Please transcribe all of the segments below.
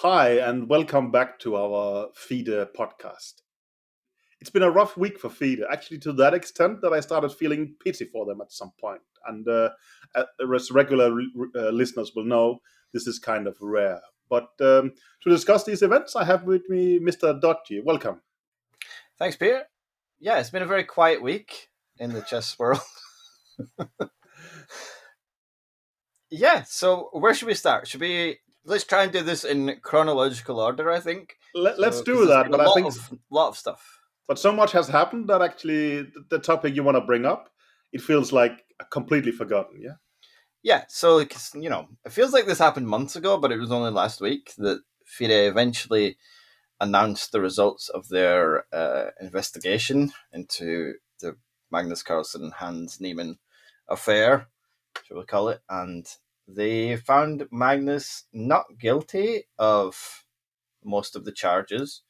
Hi, and welcome back to our FIDE podcast. It's been a rough week for FIDE, actually, to that extent that I started feeling pity for them at some point. And uh, as regular uh, listeners will know, this is kind of rare. But um, to discuss these events, I have with me Mr. Dodgy. Welcome. Thanks, Peter. Yeah, it's been a very quiet week in the chess world. yeah, so where should we start? Should we let's try and do this in chronological order. I think. Let, us so, do that. But I think of, lot of stuff. But so much has happened that actually the topic you want to bring up, it feels like completely forgotten. Yeah. Yeah. So you know, it feels like this happened months ago, but it was only last week that FIDE eventually announced the results of their uh, investigation into the Magnus Carlsen Hans Niemann affair, shall we call it, and they found Magnus not guilty of most of the charges,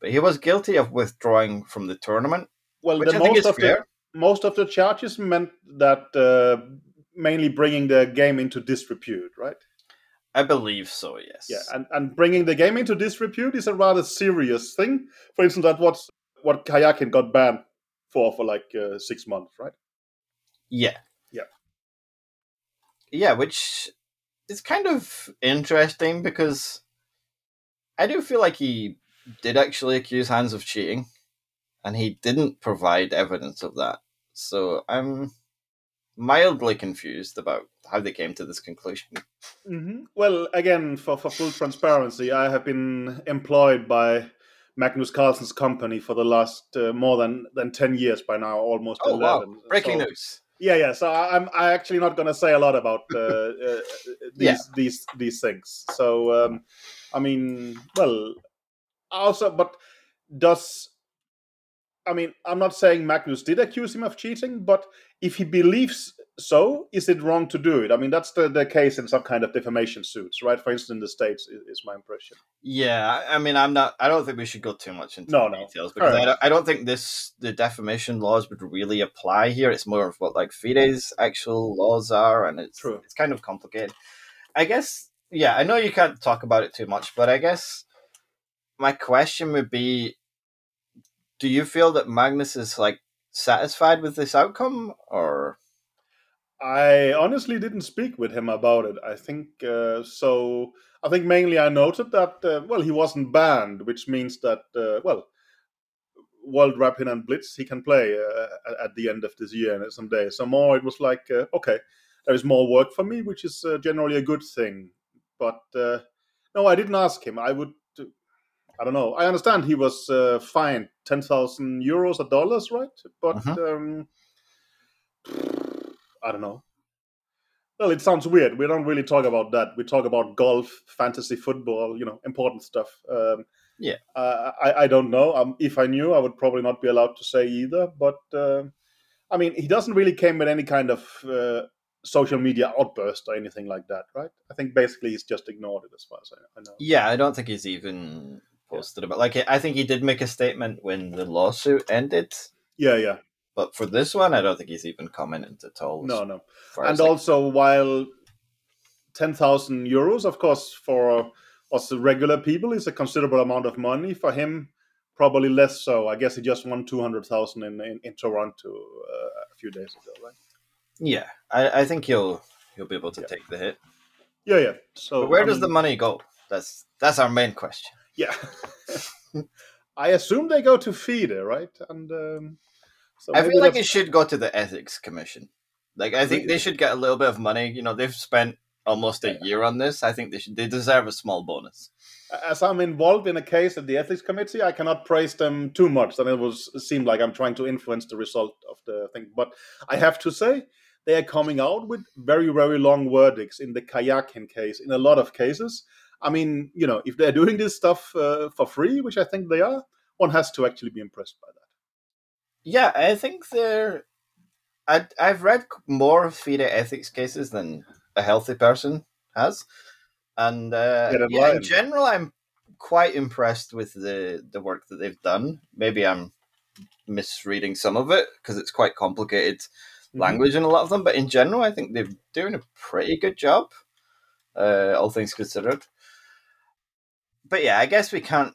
but he was guilty of withdrawing from the tournament. Well, the most of fair. the most of the charges meant that uh, mainly bringing the game into disrepute, right? I believe so. Yes. Yeah, and, and bringing the game into disrepute is a rather serious thing. For instance, that what what Karjakin got banned for for like uh, six months, right? Yeah, yeah, which is kind of interesting because I do feel like he did actually accuse Hans of cheating, and he didn't provide evidence of that. So I'm mildly confused about how they came to this conclusion. Mm-hmm. Well, again, for, for full transparency, I have been employed by Magnus Carlsen's company for the last uh, more than, than 10 years by now, almost oh, 11. Wow. Breaking so, news. Yeah, yeah. So I, am I actually not going to say a lot about uh, uh, these yeah. these these things. So um, I mean, well, also, but does I mean, I'm not saying Magnus did accuse him of cheating, but if he believes so, is it wrong to do it? I mean, that's the, the case in some kind of defamation suits, right? For instance, in the States, is, is my impression. Yeah, I mean, I'm not, I don't think we should go too much into no, no. details because right. I, don't, I don't think this, the defamation laws would really apply here. It's more of what like FIDE's actual laws are, and it's, True. it's kind of complicated. I guess, yeah, I know you can't talk about it too much, but I guess my question would be do you feel that Magnus is like satisfied with this outcome or I honestly didn't speak with him about it. I think uh, so. I think mainly I noted that uh, well he wasn't banned, which means that uh, well World Rapid and Blitz he can play uh, at the end of this year and someday. So more it was like uh, okay, there is more work for me, which is uh, generally a good thing. But no, I didn't ask him. I would I don't know. I understand he was uh, fined ten thousand euros or dollars, right? But uh-huh. um, I don't know. Well, it sounds weird. We don't really talk about that. We talk about golf, fantasy football, you know, important stuff. Um, yeah. Uh, I I don't know. Um, if I knew, I would probably not be allowed to say either. But uh, I mean, he doesn't really came with any kind of uh, social media outburst or anything like that, right? I think basically he's just ignored it as far as I, I know. Yeah, I don't think he's even posted about. Like, I think he did make a statement when the lawsuit ended. Yeah, yeah. But for this one, I don't think he's even commented at all. No, no. And also, while ten thousand euros, of course, for us regular people, is a considerable amount of money. For him, probably less so. I guess he just won two hundred thousand in, in in Toronto uh, a few days ago, right? Yeah, I, I think he'll he'll be able to yeah. take the hit. Yeah, yeah. So but where I does the money go? That's that's our main question. Yeah. I assume they go to FIDE, right? And um, so I feel like it should go to the ethics commission. Like I think they should get a little bit of money. You know, they've spent almost a year on this. I think they should. They deserve a small bonus. As I'm involved in a case at the ethics committee, I cannot praise them too much. Then it will seem like I'm trying to influence the result of the thing. But I have to say, they are coming out with very, very long verdicts in the Karjakin case. In a lot of cases, I mean, you know, if they're doing this stuff uh, for free, which I think they are, one has to actually be impressed by that. Yeah, I think they're. I, I've read more FIDE ethics cases than a healthy person has, and uh, yeah, in general, I'm quite impressed with the the work that they've done. Maybe I'm misreading some of it because it's quite complicated mm-hmm. language in a lot of them, but in general, I think they're doing a pretty good job, uh, all things considered. but yeah, I guess we can't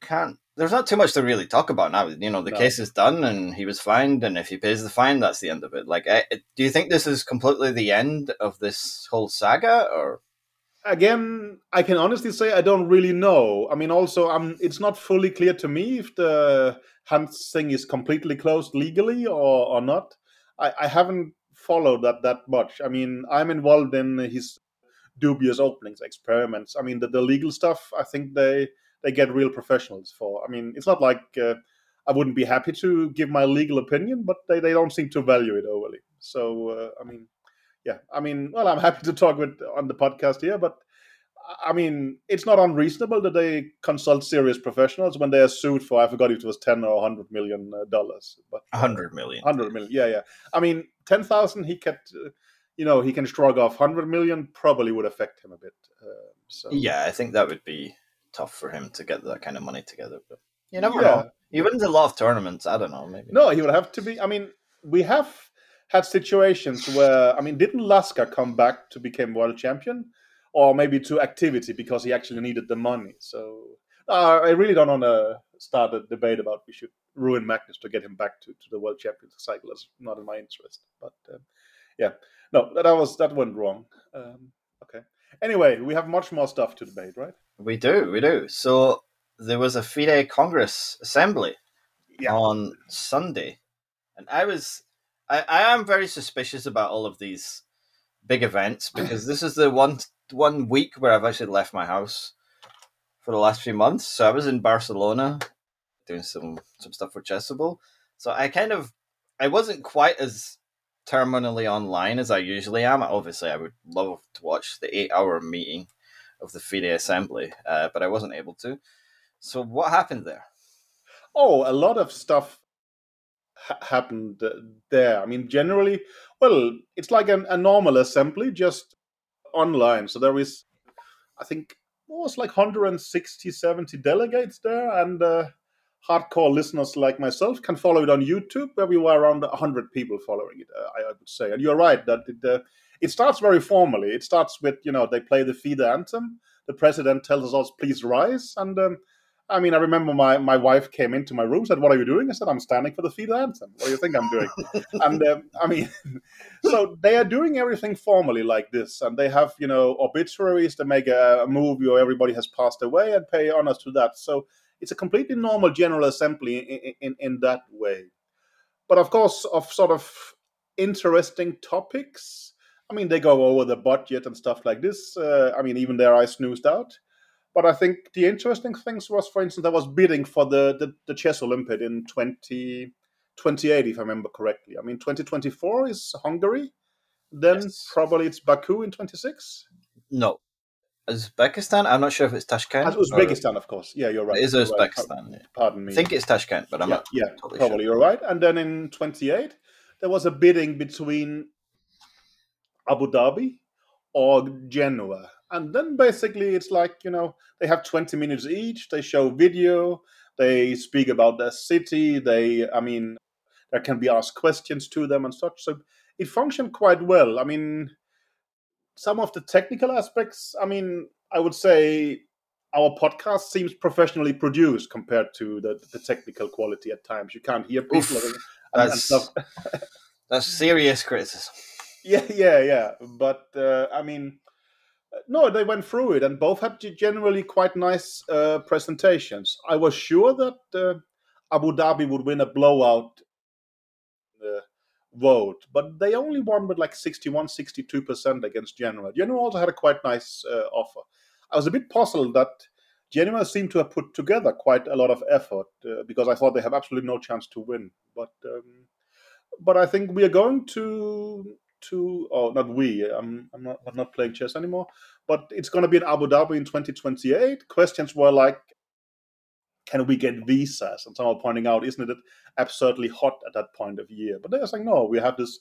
can't. There's not too much to really talk about now. You know, the No. case is done, and he was fined, and if he pays the fine, that's the end of it. Like, I, do you think this is completely the end of this whole saga, or again i can honestly say i don't really know i mean also i'm it's not fully clear to me if the Hans thing is completely closed legally or or not i i haven't followed that that much i mean i'm involved in his dubious openings experiments i mean the, the legal stuff i think they they get real professionals for. I mean it's not like uh, i wouldn't be happy to give my legal opinion but they, they don't seem to value it overly. So uh, i mean yeah i mean well i'm happy to talk with on the podcast here but i mean it's not unreasonable that they consult serious professionals when they are sued for i forgot if it was 10 or 100 million uh, dollars but hundred million? 100 million yeah yeah. I mean 10000 he kept uh, you know he can shrug off 100 million probably would affect him a bit uh, so. Yeah, I think that would be tough for him to get that kind of money together. But you never Yeah. know. He wins a lot of tournaments. I don't know. Maybe. No, he would have to be. I mean, we have had situations where, I mean, didn't Lasker come back to become world champion, or maybe to activity because he actually needed the money? So uh, I really don't want to start a debate about we should ruin Magnus to get him back to, to the world champion cycle. That's not in my interest. But um, yeah, no, that was that went wrong. Um, okay. Anyway, we have much more stuff to debate, right? We do, we do. So there was a FIDE Congress assembly Yeah. on Sunday, and I was, I, I am very suspicious about all of these big events because this is the one one week where I've actually left my house for the last few months. So I was in Barcelona doing some some stuff for Chessable. So I kind of, I wasn't quite as terminally online as I usually am. Obviously, I would love to watch the eight hour meeting of the FIDE assembly, uh, but I wasn't able to. So what happened there? Oh, a lot of stuff ha- happened uh, there. I mean, generally, well, it's like an, a normal assembly, just online. So there is, I think, was like 160, 70 delegates there, and uh, hardcore listeners like myself can follow it on YouTube, where we were around 100 people following it, uh, I, would say. And you're right that uh, it starts very formally. It starts with, you know, they play the FIDE anthem. The president tells us all, please rise. And um, I mean, I remember my, my wife came into my room, said, "What are you doing?" I said, "I'm standing for the FIDE anthem." What do you think I'm doing? and um, I mean, so they are doing everything formally like this, and they have you know obituaries. They make a, a movie where everybody has passed away and pay honors to that. So it's a completely normal general assembly in, in, in that way. But of course, of sort of interesting topics. I mean, they go over the budget and stuff like this. Uh, I mean, even there I snoozed out. But I think the interesting things was, for instance, I was bidding for the, the, the chess Olympiad in 2028, if I remember correctly. I mean, 2024 is Hungary. Then Yes. probably it's Baku in 26. No, Uzbekistan. I'm not sure if it's Tashkent. As or- Uzbekistan, of course. Yeah, you're right. It is You're. Uzbekistan. yeah. Pardon me. I think it's Tashkent, but I'm yeah, not. yeah, totally probably sure. you're right. And then in 28, there was a bidding between Abu Dhabi or Genoa. And then basically it's like, you know, they have 20 minutes each, they show video, they speak about their city, they, I mean, there can be asked questions to them and such. So it functioned quite well. I mean, some of the technical aspects, I mean, I would say our podcast seems professionally produced compared to the, the technical quality at times. You can't hear people Oof, and, and That's stuff. that's serious criticism. Yeah, yeah, yeah. But uh, I mean, uh, no, they went through it, and both had generally quite nice uh, presentations. I was sure that uh, Abu Dhabi would win a blowout uh, vote, but they only won with like 61, 62% against Genoa. Genoa also had a quite nice uh, offer. I was a bit puzzled that Genoa seemed to have put together quite a lot of effort because I thought they have absolutely no chance to win. But um, but I think we are going to to or not we I'm I'm not I'm not playing chess anymore. But it's going to be in Abu Dhabi in 2028. Questions were like, can we get visas? And someone pointing out, isn't it absurdly hot at that point of year? But they're saying no, we have this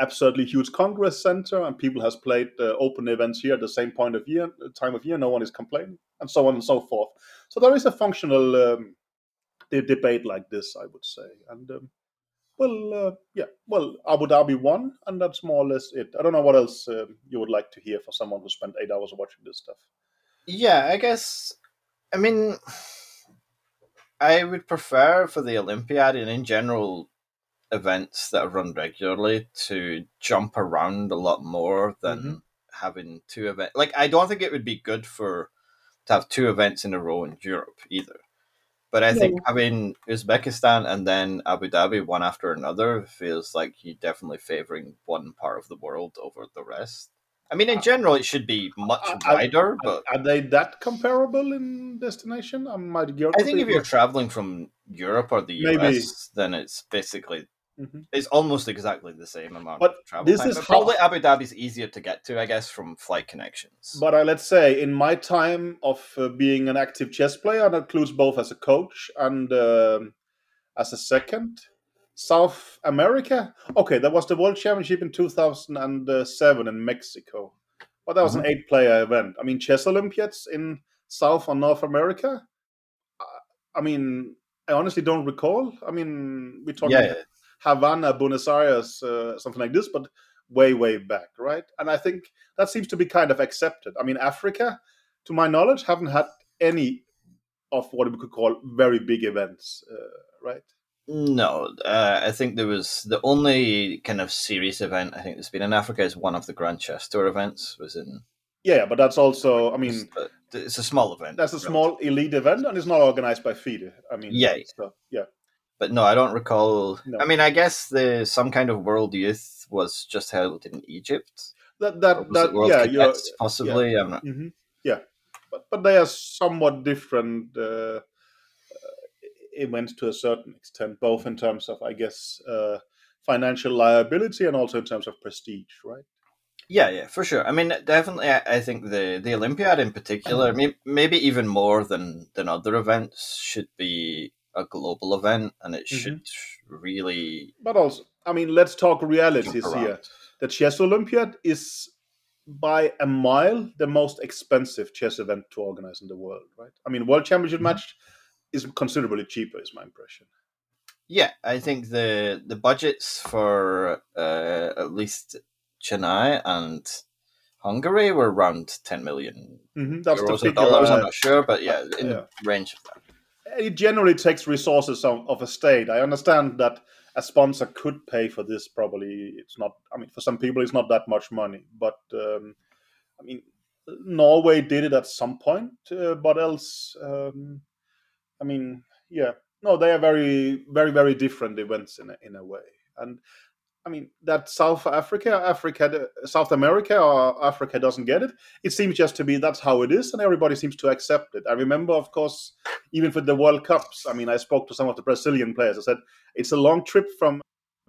absurdly huge congress center, and people has played uh, open events here at the same point of year time of year. No one is complaining, and so on and so forth. So there is a functional um, debate like this, I would say, and. Um, well, uh, yeah. Well, Abu Dhabi won, and that's more or less it. I don't know what else uh, you would like to hear for someone who spent eight hours watching this stuff. Yeah, I guess. I mean, I would prefer for the Olympiad and in general events that are run regularly to jump around a lot more than Mhm. having two events. Like, I don't think it would be good for to have two events in a row in Europe either. But I think No. having Uzbekistan and then Abu Dhabi one after another feels like you're definitely favoring one part of the world over the rest. I mean, in Uh, general, it should be much I- I- wider, but Are they that comparable in destination? I might I think if you're traveling from Europe or the Maybe. US, then it's basically Mhm. it's almost exactly the same amount But of travel this time. is probably Abu Dhabi's easier to get to, I guess, from flight connections. But uh, let's say in my time of uh, being an active chess player, and that includes both as a coach and um, as a second, South America. Okay, there was the World Championship in 2007 in Mexico, but that was an eight-player event. I mean, chess Olympiads in South or North America. uh, I mean, I honestly don't recall. I mean, talking yeah, yeah. Havana, Buenos Aires, uh, something like this, but way, way back, right? And I think that seems to be kind of accepted. I mean, Africa, to my knowledge, haven't had any of what we could call very big events, uh, right? No, uh, I think there was the only kind of serious event I think that's been in Africa is one of the Grand Chess Tour events was in. Yeah, but that's also, I mean, it's a small event. that's a small elite event, and it's not organized by FIDE. I mean, Yeah. so, yeah. But no, I don't recall. No. I mean, I guess the some kind of World Youth was just held in Egypt. That that was that World yeah, you're, Cadets, possibly. I'm not. hmm Yeah, but but they are somewhat different uh, uh, events to a certain extent, both in terms of, I guess, uh, financial liability and also in terms of prestige, right? Yeah, yeah, for sure. I mean, definitely. I, I think the the Olympiad in particular, may, maybe even more than than other events, should be a global event, and it Mhm. should really But also, I mean, let's talk realities here. The Chess Olympiad is by a mile the most expensive chess event to organize in the world, right? I mean, World Championship Mhm. match is considerably cheaper, is my impression. Yeah, I think the the budgets for uh, at least Chennai and Hungary were around ten million hmm That's euros the or figure. dollars. I'm not sure, but yeah, in yeah. the range of that. It generally takes resources of, of a state. I understand that a sponsor could pay for this. Probably it's not. I mean, for some people, it's not that much money. But um, I mean, Norway did it at some point. Uh, but else, um, I mean, yeah, no, they are very, very, very different events in a, in a way. And I mean, that South Africa, Africa, South America, or Africa doesn't get it. It seems just to be that's how it is, and everybody seems to accept it. I remember, of course, even for the World Cups. I mean, I spoke to some of the Brazilian players. I said it's a long trip from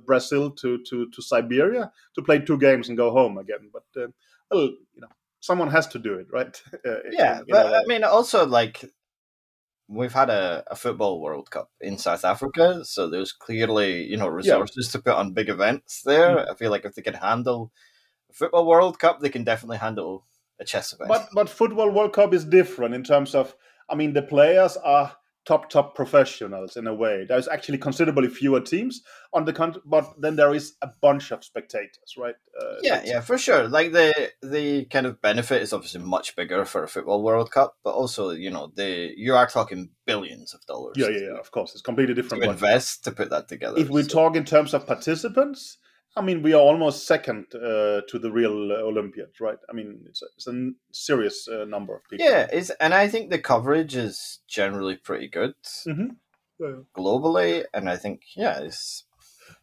Brazil to to, to Siberia to play two games and go home again. But uh, well, you know, someone has to do it, right? Uh, Yeah, in- in but. I mean, also like we've had a, a football World Cup in South Africa, so there's clearly you know resources to put on big events there. Mm. I feel like if they can handle a football World Cup, they can definitely handle a chess event. But but football World Cup is different in terms of I mean the players are top top professionals in a way. There's actually considerably fewer teams on the country, but then there is a bunch of spectators, right? Uh, yeah, yeah, for sure. Like the the kind of benefit is obviously much bigger for a football World Cup, but also you know the you are talking billions of dollars. yeah, yeah, yeah. Of course, it's completely different. but invest to put that together. if we so- talk in terms of participants, I mean we are almost second uh, to the real uh, Olympians, right? I mean it's a, it's a n- serious uh, number of people. Yeah, it's, and I think the coverage is generally pretty good Mhm. Yeah. globally, and I think yeah, it's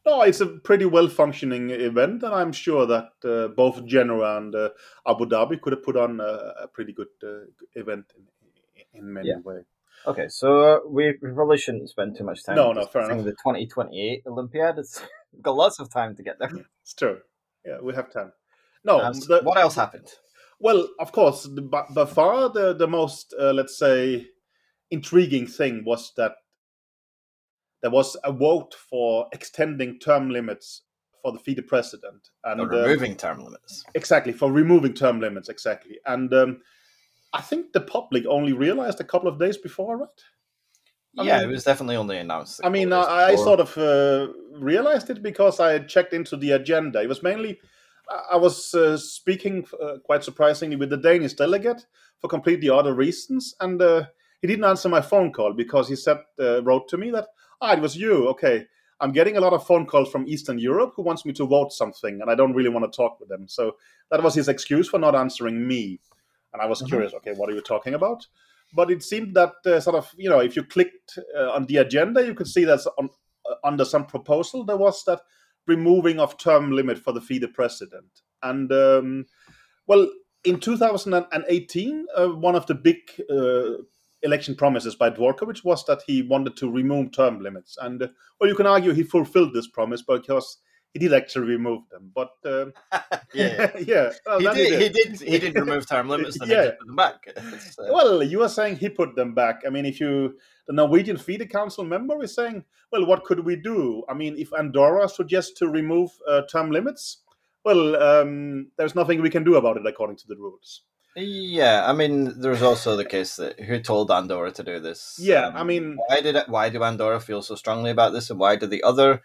No, it's a pretty well functioning event, and I'm sure that uh, both Genoa and uh, Abu Dhabi could have put on a, a pretty good uh, event in, in many Yeah. ways. Okay. So uh, we, we probably shouldn't spend too much time. No, no, fair enough. The twenty twenty eight Olympiad. It's got lots of time to get there. It's true. Yeah, we have time. No, And the- what else happened? Well, of course, the, by, by far the the most uh, let's say intriguing thing was that there was a vote for extending term limits for the FIDE president and Or uh, removing term limits. exactly for removing term limits exactly and um, I think the public only realized a couple of days before, right? I yeah, mean- it was definitely only announced. I mean, I, I sort of uh, realized it because I checked into the agenda. It was mainly, I was uh, speaking uh, quite surprisingly with the Danish delegate for completely other reasons, and uh, he didn't answer my phone call because he said uh, wrote to me that ah it was you okay I'm getting a lot of phone calls from Eastern Europe who wants me to vote something, and I don't really want to talk with them. So that was his excuse for not answering me. And I was mm-hmm. curious, okay, what are you talking about? But it seemed that uh, sort of, you know, if you clicked uh, on the agenda, you could see that on, uh, under some proposal there was that removing of term limit for the FIDE president. And um, well, in 2018, uh, one of the big uh, election promises by Dvorkovich was that he wanted to remove term limits. And, uh, well, you can argue he fulfilled this promise because he did actually remove them. But uh, yeah, yeah, well, he, did, he, did, he did. remove term limits. Then yeah, put them back. Uh... Well, you are saying he put them back. I mean, if you the Norwegian FIDE Council member is saying, well, what could we do? I mean, if Andorra suggests to remove uh, term limits, well, um, there's nothing we can do about it according to the rules. Yeah, I mean, there's also the case that who told Andorra to do this? Yeah, um, I mean, why did it, why do Andorra feel so strongly about this, and why do the other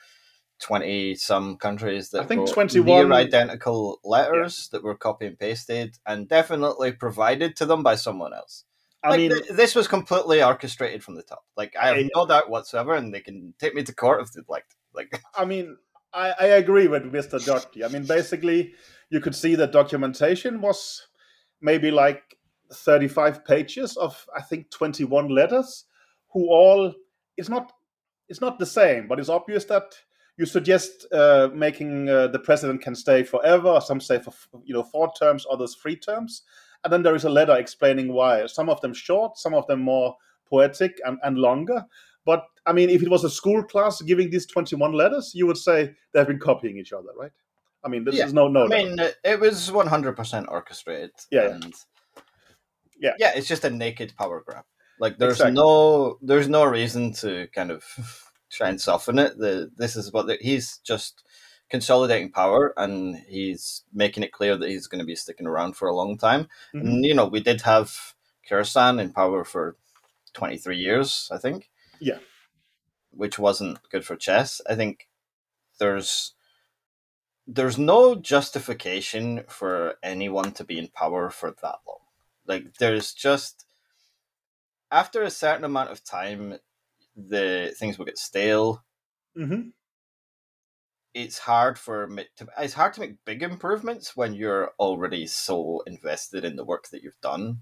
twenty some countries that I think twenty one near identical letters yeah. that were copy and pasted and definitely provided to them by someone else? I like, mean, th- this was completely orchestrated from the top. Like, I have no doubt whatsoever, and they can take me to court if they'd like. To. Like, I mean, I, I agree with Mr. Doherty. I mean, basically, you could see the documentation was maybe like 35 pages of I think 21 letters who all it's not it's not the same but it's obvious that you suggest uh, making uh, the president can stay forever some say for you know four terms others three terms and then there is a letter explaining why some of them short some of them more poetic and, and longer but i mean if it was a school class giving these 21 letters you would say they've been copying each other right I mean, this yeah. is no no. I mean, it was one hundred percent orchestrated. Yeah, and yeah, yeah. It's just a naked power grab. Like there's exactly. no there's no reason to kind of try and soften it. The this is what the, he's just consolidating power and he's making it clear that he's going to be sticking around for a long time. Mm-hmm. And you know, we did have Kirsan in power for 23 years, I think. Yeah. Which wasn't good for chess. I think there's there's no justification for anyone to be in power for that long. Like there's just after a certain amount of time, the things will get stale. Mm-hmm. It's hard for to, it's hard to make big improvements when you're already so invested in the work that you've done.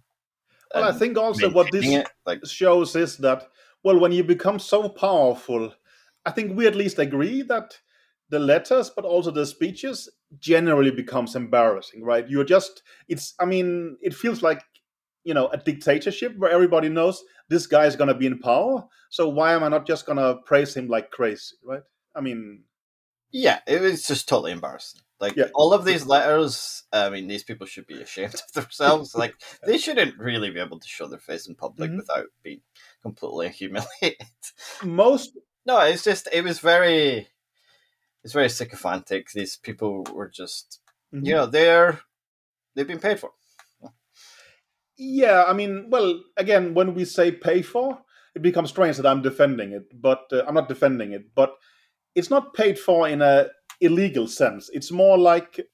Well, I think also what this it, like, shows is that well, when you become so powerful, I think we at least agree that the letters but also the speeches generally becomes embarrassing right you're just it's i mean it feels like you know a dictatorship where everybody knows this guy is going to be in power so why am i not just going to praise him like crazy right i mean yeah it was just totally embarrassing like yeah. all of these letters i mean these people should be ashamed of themselves like they shouldn't really be able to show their face in public mm-hmm. without being completely humiliated most no it's just it was very it's very sycophantic. These people were just, mm-hmm. you know, they're they've been paid for. Yeah, I mean, well, again, when we say pay for, it becomes strange that I'm defending it, but uh, I'm not defending it. But it's not paid for in a illegal sense. It's more like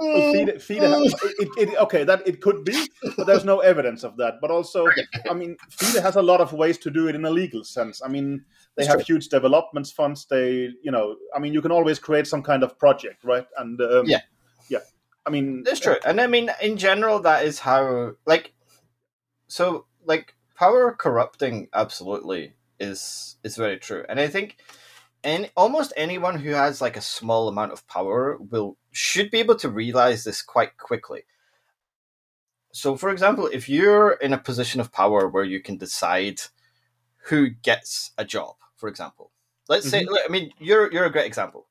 well, FIDE, FIDE it, it, it, okay, that it could be, but there's no evidence of that. But also, I mean, FIDE has a lot of ways to do it in a legal sense. I mean, they have true. huge development funds. They, you know, I mean, you can always create some kind of project, right? And um, yeah, yeah. I mean, that's true. And I mean, in general, that is how, like, so, like, power corrupting absolutely is is very true. And I think and almost anyone who has like a small amount of power will should be able to realize this quite quickly. So, for example, if you're in a position of power where you can decide who gets a job, for example, let's mm-hmm. say, I mean, you're you're a great example.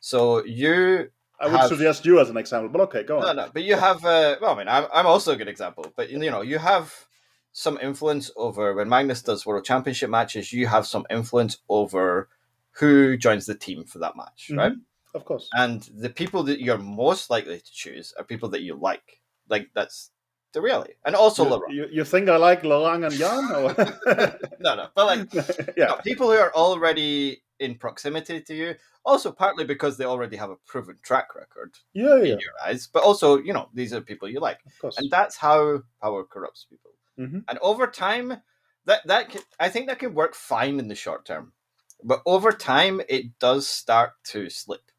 So you, I would have, suggest you as an example, but okay, go on. No, no, but you have, uh, well, I mean, I'm I'm also a good example, but you know, you have some influence over when Magnus does World Championship matches. You have some influence over who joins the team for that match, mm-hmm. right? Of course. And the people that you're most likely to choose are people that you like. Like that's the reality. And also you, Laurent. You, you think I like Laurent and Jan? no, no. But like yeah. Know, people who are already in proximity to you. Also, partly because they already have a proven track record Yeah, in yeah, your eyes, but also, you know, these are people you like. And that's how power corrupts people. Mhm. And over time, that that can, I think that can work fine in the short term, but over time it does start to slip.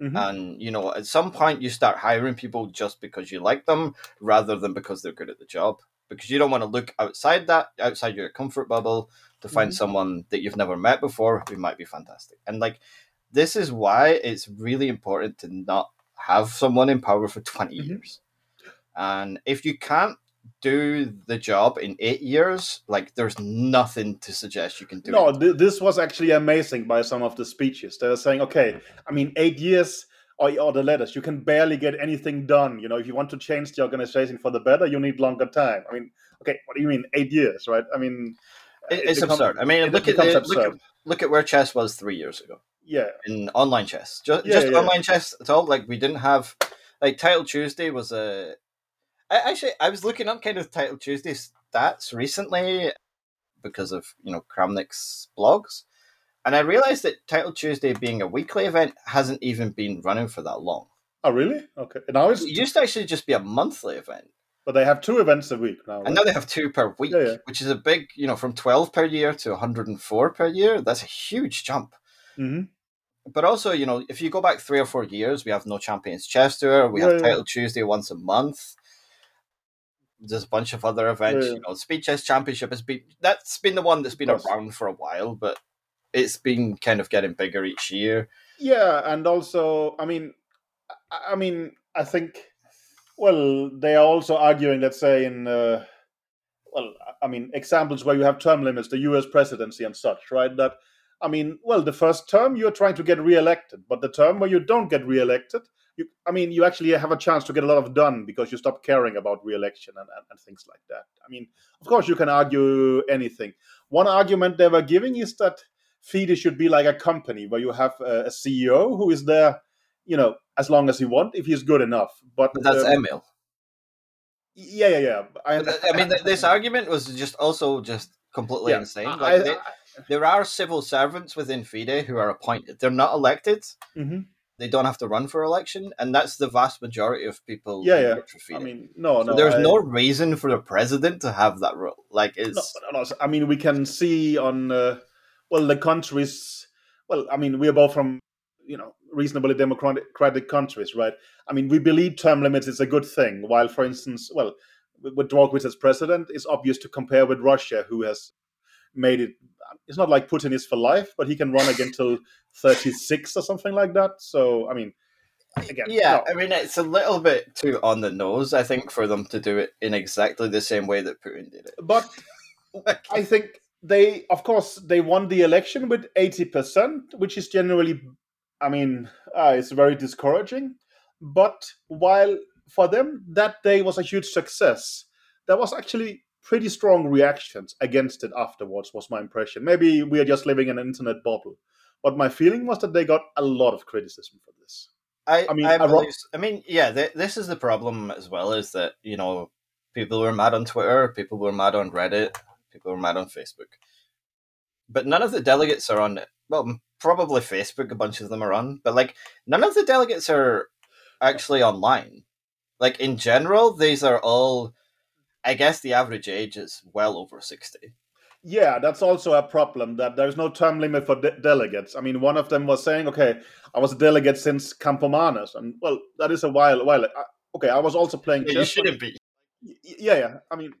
Mhm. And you know, at some point you start hiring people just because you like them, rather than because they're good at the job. Because you don't want to look outside that, outside your comfort bubble, to find Mhm. someone that you've never met before who might be fantastic. And like, this is why it's really important to not have someone in power for 20 Mhm. years. And if you can't do the job in eight years, like there's nothing to suggest you can do. no, it. th- this was actually amazing by some of the speeches. They were saying, okay, I mean, eight years or, or the letters, you can barely get anything done. You know, if you want to change the organization for the better, you need longer time. I mean, okay, what do you mean eight years, right? I mean, uh, It- it it's absurd. I mean, it look at, becomes look at look at where chess was three years ago Yeah, in online chess. Just, Yeah, just yeah. online chess at all. Like we didn't have like Title Tuesday was a. I, actually, I was looking up kind of Title Tuesday stats recently because of you know Kramnik's blogs, and I realized that Title Tuesday being a weekly event hasn't even been running for that long. Oh, really? Okay. Now it's It used to actually just be a monthly event. but they have two events a week now. And now they have two per week, Yeah, yeah. which is a big, you know, from 12 per year to 104 per year. That's a huge jump. Mhm. But also, you know, if you go back three or four years, we have no Champions Chess Tour. We Yeah, have. Title Tuesday once a month. There's a bunch of other events. Yeah. You know, Speed Chess Championship has been that's been the one that's been around for a while, but it's been kind of getting bigger each year. Yeah, and also, I mean, I mean, I think, well, they are also arguing, let's say, in, uh, well, I mean, examples where you have term limits, the U.S. presidency and such, right? That, I mean, well, the first term you're trying to get re-elected, but the term where you don't get re-elected, you, I mean, you actually have a chance to get a lot of done because you stop caring about re-election and, and, and things like that. I mean, of course, you can argue anything. One argument they were giving is that FIDE should be like a company where you have a, a CEO who is there, you know, as long as he want, if he's good enough. But, But that's um, Emil. yeah, yeah, yeah. I, I mean, this argument was just also just completely yeah, insane. Like, I- they, there are civil servants within FIDE who are appointed. They're not elected. mhm. They don't have to run for election, and that's the vast majority of people Yeah, yeah. for FIDE. I mean, no, So no. there's I- no reason for the president to have that role. Like No, it's no, no, I mean, we can see on, uh, well, the countries. Well, I mean, we are both from, you know, reasonably democratic countries, right? I mean, we believe term limits is a good thing. While, for instance, well, with with Dvorkovich as president, it's obvious to compare with Russia, who has made it. It's not like Putin is for life, but he can run again till thirty six or something like that. So, I mean, again, yeah. no. I mean, it's a little bit too on the nose, I think, for them to do it in exactly the same way that Putin did it. but I think they, of course, they won the election with eighty percent, which is generally, I mean, uh, it's very discouraging. But while for them that day was a huge success, there was actually pretty strong reactions against it afterwards. Was my impression. Maybe we are just living in an internet bubble, but my feeling was that they got a lot of criticism for this. I, I mean, I, believe, I mean, yeah. Th- this is the problem as well. Is that you know, people were mad on Twitter, people were mad on Reddit, people were mad on Facebook, but none of the delegates are on. It. Well, probably Facebook. A bunch of them are on, but like none of the delegates are actually online. Like in general, these are all. I guess the average age is well over sixty. Yeah, that's also a problem that there's no term limit for de- delegates. I mean, one of them was saying, "Okay, I was a delegate since Campomanes," and well, that is a while. While I, okay, I was also playing Yeah, you chess. but- shouldn't be. Y- yeah, yeah. I mean,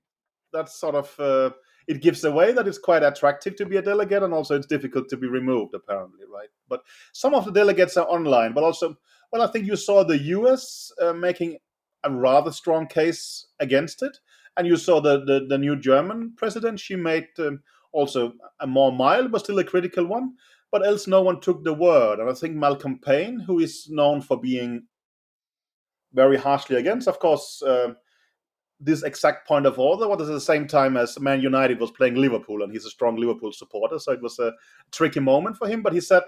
that's sort of uh, it gives away that it's quite attractive to be a delegate, and also it's difficult to be removed, apparently, right? But some of the delegates are online, but also, well, I think you saw the U.S. Uh, making a rather strong case against it, and you saw the the, the new German president. She made um, also a more mild, but still a critical one. But else, no one took the word, and I think Malcolm Pein, who is known for being very harshly against, of course. Uh, this exact point of order was at the same time as Man United was playing Liverpool, and he's a strong Liverpool supporter, so it was a tricky moment for him. But he said,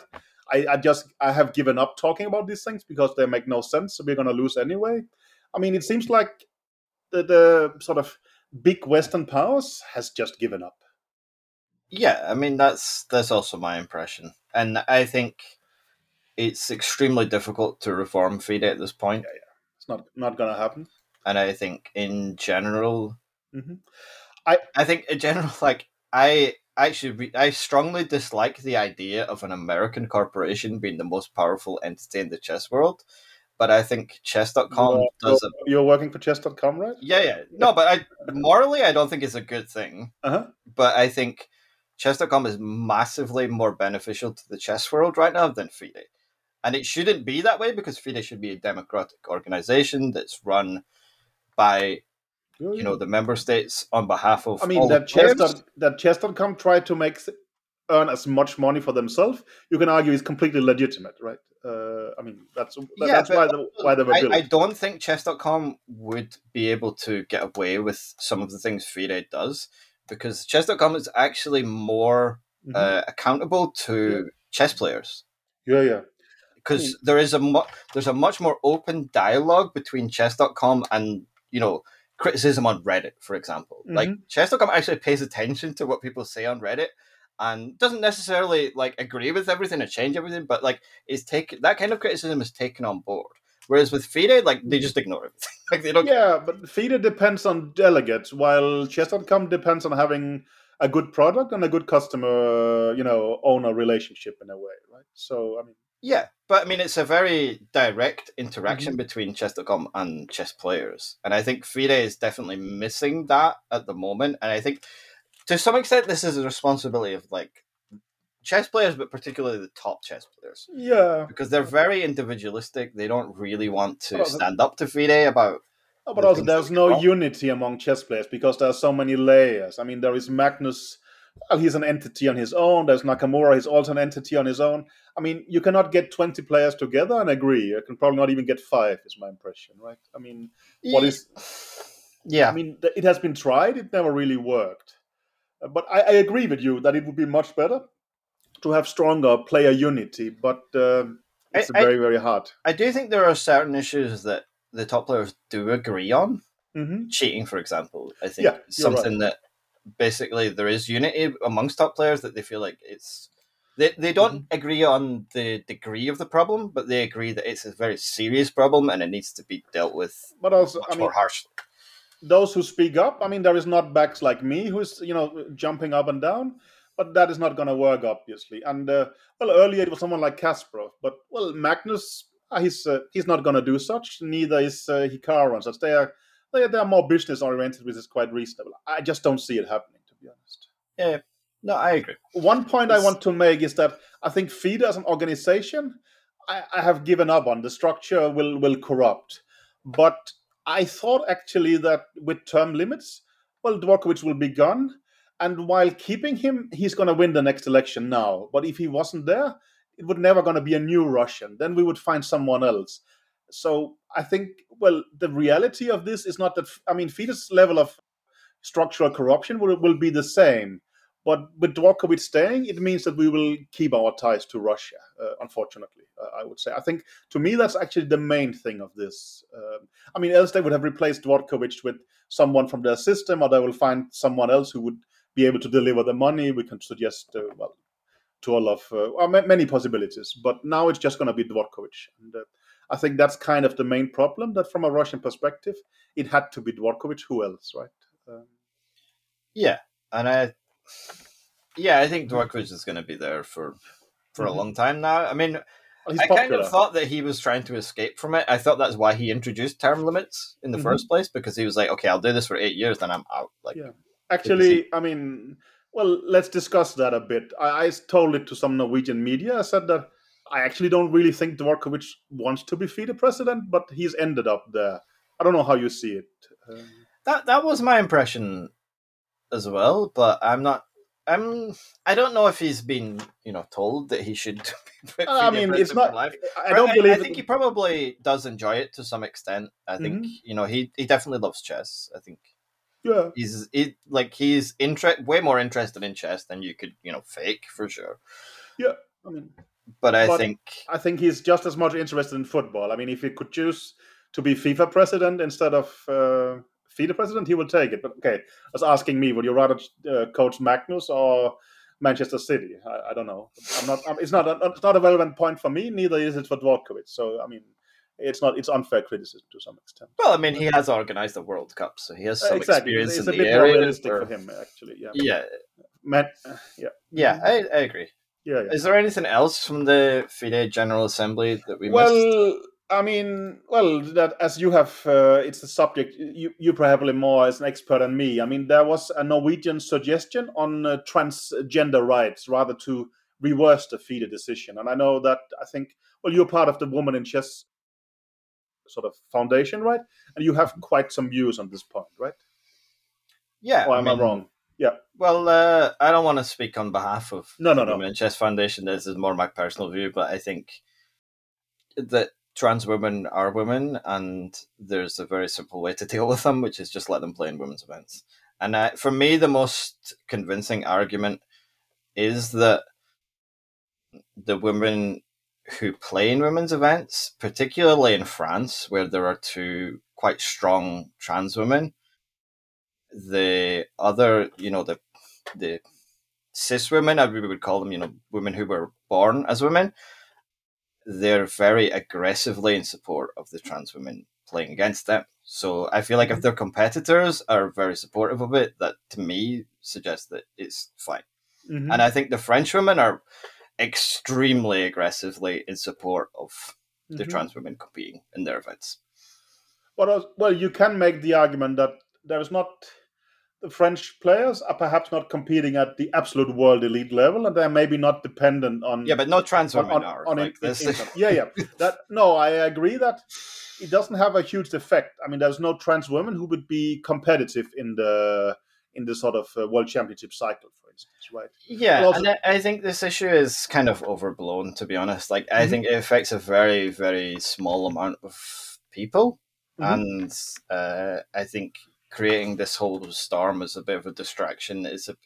"I, I just I have given up talking about these things because they make no sense. So we're going to lose anyway." I mean, it seems like the, the sort of big Western powers has just given up. Yeah, I mean that's that's also my impression, and I think it's extremely difficult to reform FIDE at this point. Yeah, yeah. It's not not gonna happen. And I think in general, hmm I I think in general, like I actually re- I strongly dislike the idea of an American corporation being the most powerful entity in the chess world. But I think chess.com You're, does a you're working for chess.com, right? yeah yeah no, but I morally I don't think it's a good thing. Uh huh. But I think chess.com is massively more beneficial to the chess world right now than FIDE. And it shouldn't be that way because FIDE should be a democratic organization that's run by you know the member states on behalf of I mean that chess that chess.com tried to make earn as much money for themselves. You can argue is completely legitimate, right? Uh, I mean that's Yeah, that's why the, why they were built. I, I don't think chess.com would be able to get away with some of the things FIDE does because chess.com is actually more Mhm. uh, accountable to chess players yeah, yeah. because mean- there is a mu- there's a much more open dialogue between chess.com and you know criticism on Reddit for example like Mhm. chess.com actually pays attention to what people say on Reddit and doesn't necessarily like agree with everything or change everything but like is take that kind of criticism is taken on board whereas with FIDE like they just ignore it. like they don't Yeah, but FIDE depends on delegates, while chess.com depends on having a good product and a good customer, you know, owner relationship in a way, right? So, I mean, Yeah, but I mean, it's a very direct Mm-hmm. interaction between chess.com and chess players. And I think FIDE is definitely missing that at the moment. And I think to some extent, this is a responsibility of like chess players, but particularly the top chess players. yeah. Because they're very individualistic. They don't really want to stand up to FIDE about. Oh, but also, there's no unity among chess players because there are so many layers. I mean, there is Magnus. Well, he's an entity on his own. There's Nakamura. He's also an entity on his own. I mean, you cannot get 20 players together and agree. You can probably not even get five, is my impression, right? I mean, what is Yeah. I mean, it has been tried. It never really worked. Uh, But I, I agree with you that it would be much better to have stronger player unity. But um, it's I- I- very, very hard. I do think there are certain issues that the top players do agree on. hmm cheating, for example, I think Yeah, something that basically there is unity amongst top players that they feel like it's they, they don't Mm-hmm. agree on the degree of the problem, but they agree that it's a very serious problem and it needs to be dealt with But also, much I mean, more harshly. those who speak up, I mean, there is not backs like me who's, you know, jumping up and down. But that is not going to work, obviously. And uh, well, earlier it was someone like Kasparov, but well, Magnus, uh, he's uh, he's not going to do such. Neither is uh, Hikaru and such. They are they are, they are more business oriented, which is quite reasonable. I just don't see it happening, to be honest. Yeah, no, I agree. One point I want to make is that I think FIDE as an organization, I, I have given up on. The structure will will corrupt. But I thought actually that with term limits, well, Dvorkovich will be gone. And while keeping him, he's going to win the next election now. But if he wasn't there, it would never going to be a new Russian. Then we would find someone else. So I think, well, the reality of this is not that, I mean, FIDE's level of structural corruption will, will be the same. But with Dvorkovich staying, it means that we will keep our ties to Russia, uh, unfortunately, uh, I would say. I think, to me, that's actually the main thing of this. Um, I mean, else they would have replaced Dvorkovich with someone from their system, or they will find someone else who would be able to deliver the money. We can suggest, uh, well, to all of, uh, many possibilities. But now it's just going to be Dvorkovich. And uh, I think that's kind of the main problem, that from a Russian perspective, it had to be Dvorkovich. Who else, right? Um, Yeah, and I, yeah, I think Dvorkovich is going to be there for for a Mhm. long time now. I mean, he's I popular. kind of thought that he was trying to escape from it. I thought that's why he introduced term limits in the Mhm. first place because he was like, okay, I'll do this for eight years, then I'm out. Like, Yeah. Actually, I mean, well, let's discuss that a bit. I, I told it to some Norwegian media. I said that I actually don't really think Dvorkovich wants to be FIDE president, but he's ended up there. I don't know how you see it. Um, that that was my impression as well. But I'm not. I'm. I don't know if he's been, you know, told that he should. be I mean, it's not. life. I don't I, believe. I think he probably does enjoy it to some extent. I think Mm-hmm. you know he he definitely loves chess. I think yeah, he's he, like he's inter- way more interested in chess than you could you know fake for sure. Yeah, I mean, But I But- think I think he's just as much interested in football. I mean, if he could choose to be FIFA president instead of uh, FIDE president, he will take it. But okay, I was asking me, would you rather uh, coach Magnus or Manchester City. I, I don't know. I'm not. I'm, it's not. A, it's not a relevant point for me. Neither is it for Dvorkovich. So I mean, it's not. It's unfair criticism to some extent. Well, I mean, he has organised the World Cup, so he has some exactly. experience It's in a the bit more realistic for him, actually. Yeah. Yeah, Man, yeah. yeah, I, I agree. Yeah. yeah. Is there anything else from the FIDE General Assembly that we missed? Well, I mean, well, that as you have, uh, it's the subject. You, you probably more as an expert than me. I mean, there was a Norwegian suggestion on uh, transgender rights, rather to reverse the FIDE decision. And I know that I think, well, you're part of the Woman in Chess sort of foundation, right? And you have quite some views on this point, right? Yeah. Or am I, mean, wrong? Yeah. Well, uh, I don't want to speak on behalf of No, no, no. Women in Chess Foundation. This is more my personal view, but I think that trans women are women, and there's a very simple way to deal with them, which is just let them play in women's events. And uh, for me, the most convincing argument is that the women who play in women's events, particularly in France, where there are two quite strong trans women, the other, you know, the the cis women, I we would call them, you know, women who were born as women, they're very aggressively in support of the trans women playing against them. So I feel like if their competitors are very supportive of it, that to me suggests that it's fine. Mhm. And I think the French women are extremely aggressively in support of the Mhm. trans women competing in their events. What else? Well, you can make the argument that there is not the French players are perhaps not competing at the absolute world elite level, and they're maybe not dependent on Yeah, but no trans on, women on, on like in-. Yeah, yeah. That no, I agree that it doesn't have a huge effect. I mean, there's no trans women who would be competitive in the in the sort of uh, world championship cycle, for instance, right? Yeah, also- and I, I think this issue is kind of overblown, to be honest. Like, I Mhm. think it affects a very, very small amount of people, Mhm. and uh, I think creating this whole storm is a bit of a distraction. It's a,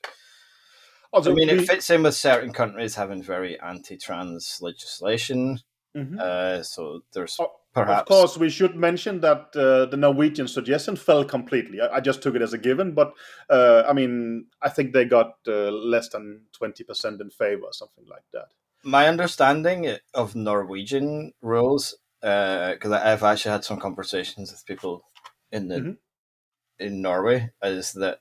Also, I mean, we- it fits in with certain countries having very anti-trans legislation. Mhm. Uh, so there's perhaps, Of course, we should mention that uh, the Norwegian suggestion fell completely. I, I just took it as a given, but uh, I mean, I think they got uh, less than twenty percent in favor, something like that. my understanding of Norwegian rules, because I've actually had some conversations with people in the Mhm. In Norway, is that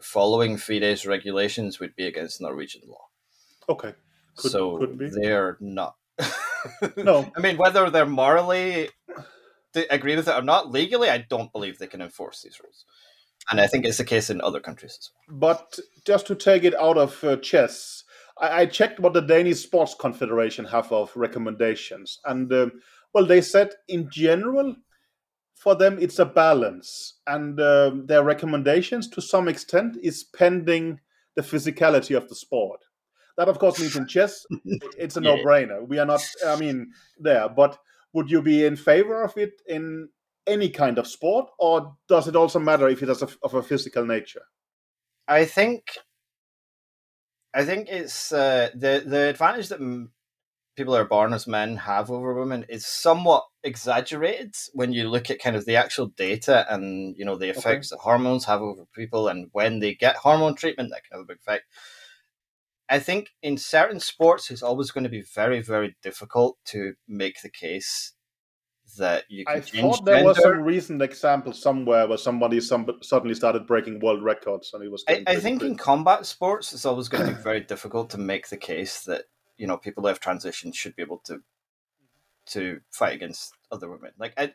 following FIDE's regulations would be against Norwegian law. Okay. Could- so could they're not. No. I mean whether they're morally they agree with it or not legally, I don't believe they can enforce these rules, and I think it's the case in other countries as well. But just to take it out of uh, chess, I, I checked what the Danish Sports Confederation have of recommendations, and um, well, they said in general, for them it's a balance, and um, their recommendations to some extent is pending the physicality of the sport. That of course means in chess, it's a Yeah. no-brainer. We are not, I mean, there. But would you be in favor of it in any kind of sport, or does it also matter if it is of, a physical nature? I think, I think it's uh, the the advantage that people are born as men have over women is somewhat exaggerated when you look at kind of the actual data and you know the effects that hormones have over people and when they get hormone treatment that can have a big effect. I think in certain sports it's always going to be very very difficult to make the case that you can I change thought there was gender. some recent example somewhere where somebody some, suddenly started breaking world records and it was. I, I think in combat sports, it's always going to be very difficult to make the case that you know people who have transitioned should be able to to fight against other women. Like, I-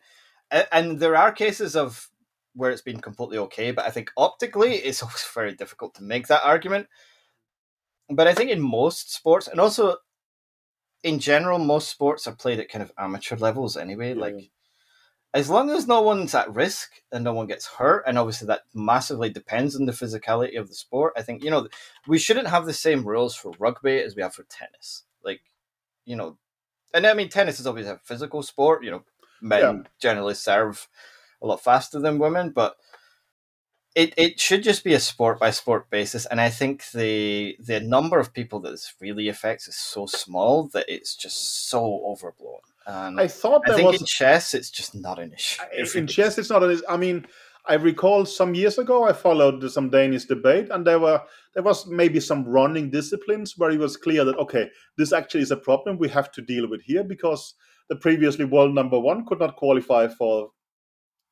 and there are cases of where it's been completely okay, but I think optically it's always very difficult to make that argument. But I think in most sports, and also in general, most sports are played at kind of amateur levels anyway. Yeah. Like, as long as no one's at risk and no one gets hurt, and obviously that massively depends on the physicality of the sport. I think you know we shouldn't have the same rules for rugby as we have for tennis. Like, you know, and I mean tennis is obviously a physical sport. You know, men Yeah. generally serve a lot faster than women, but it, it should just be a sport by sport basis. And I think the the number of people that this really affects is so small that it's just so overblown. And I thought I think was in chess, it's just not an issue. In chess it's not an issue. i mean I recall some years ago I followed some Danish debate, and there were there was maybe some running disciplines where it was clear that okay, this actually is a problem we have to deal with here because the previously world number one could not qualify for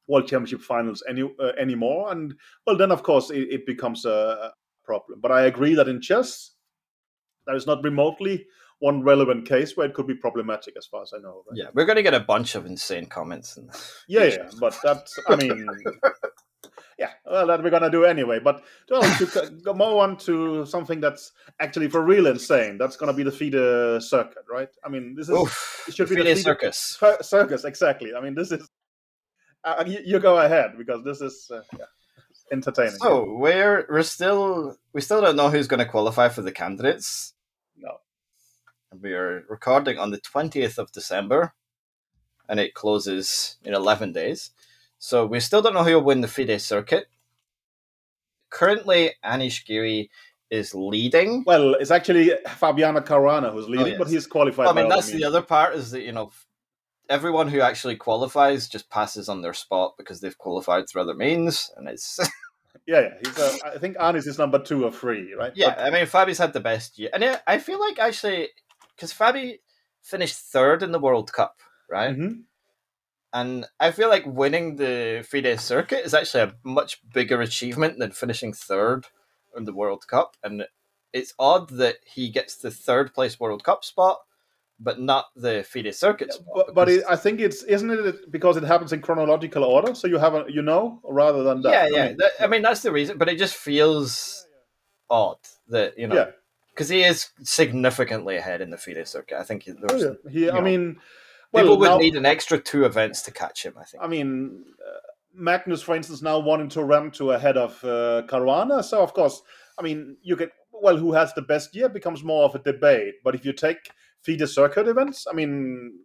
world championship finals any uh, anymore, and well, then of course it, it becomes a problem. But I agree that in chess there is not remotely one relevant case where it could be problematic, as far as I know. Right? Yeah, we're going to get a bunch of insane comments. And... Yeah, yeah, but that's, I mean, yeah, well, that we're going to do anyway. But well, to go more on to something that's actually for real insane, that's going to be the FIDE circuit, right? I mean, this is, Oof, it should be the FIDE circus. Circus, exactly. I mean, this is, uh, you, you, go ahead because this is, uh, yeah entertaining. So we're we're still we still don't know who's going to qualify for the candidates. We are recording on the 20th of December, and it closes in 11 days. So we still don't know who will win the FIDE circuit. Currently, Anish Giri is leading. Well, it's actually Fabiano Caruana who's oh, leading, oh, yes. but he's qualified. I mean, that's the other part is that, you know, everyone who actually qualifies just passes on their spot because they've qualified through other means, and it's. yeah, yeah. He's a, I think Anish is number two or three, right? Yeah, but... I mean, Fabi's had the best year. And I feel like actually because Fabi finished third in the World Cup, right? Mm-hmm. And I feel like winning the FIDE circuit is actually a much bigger achievement than finishing third in the World Cup. And it's odd that he gets the third place World Cup spot, but not the FIDE circuit spot. But, but it, I think it's isn't it because it happens in chronological order, so you have a you know rather than that. Yeah, yeah. I mean, that, I mean that's the reason, but it just feels odd that you know. Yeah because he is significantly ahead in the FIDE circuit. I think oh, yeah. he. I know, mean, well, people would now, need an extra two events to catch him. I think. I mean, uh, Magnus, for instance, now wanting to ramp to ahead of uh, Caruana. So of course, I mean, you get well, who has the best year becomes more of a debate. But if you take FIDE circuit events, I mean,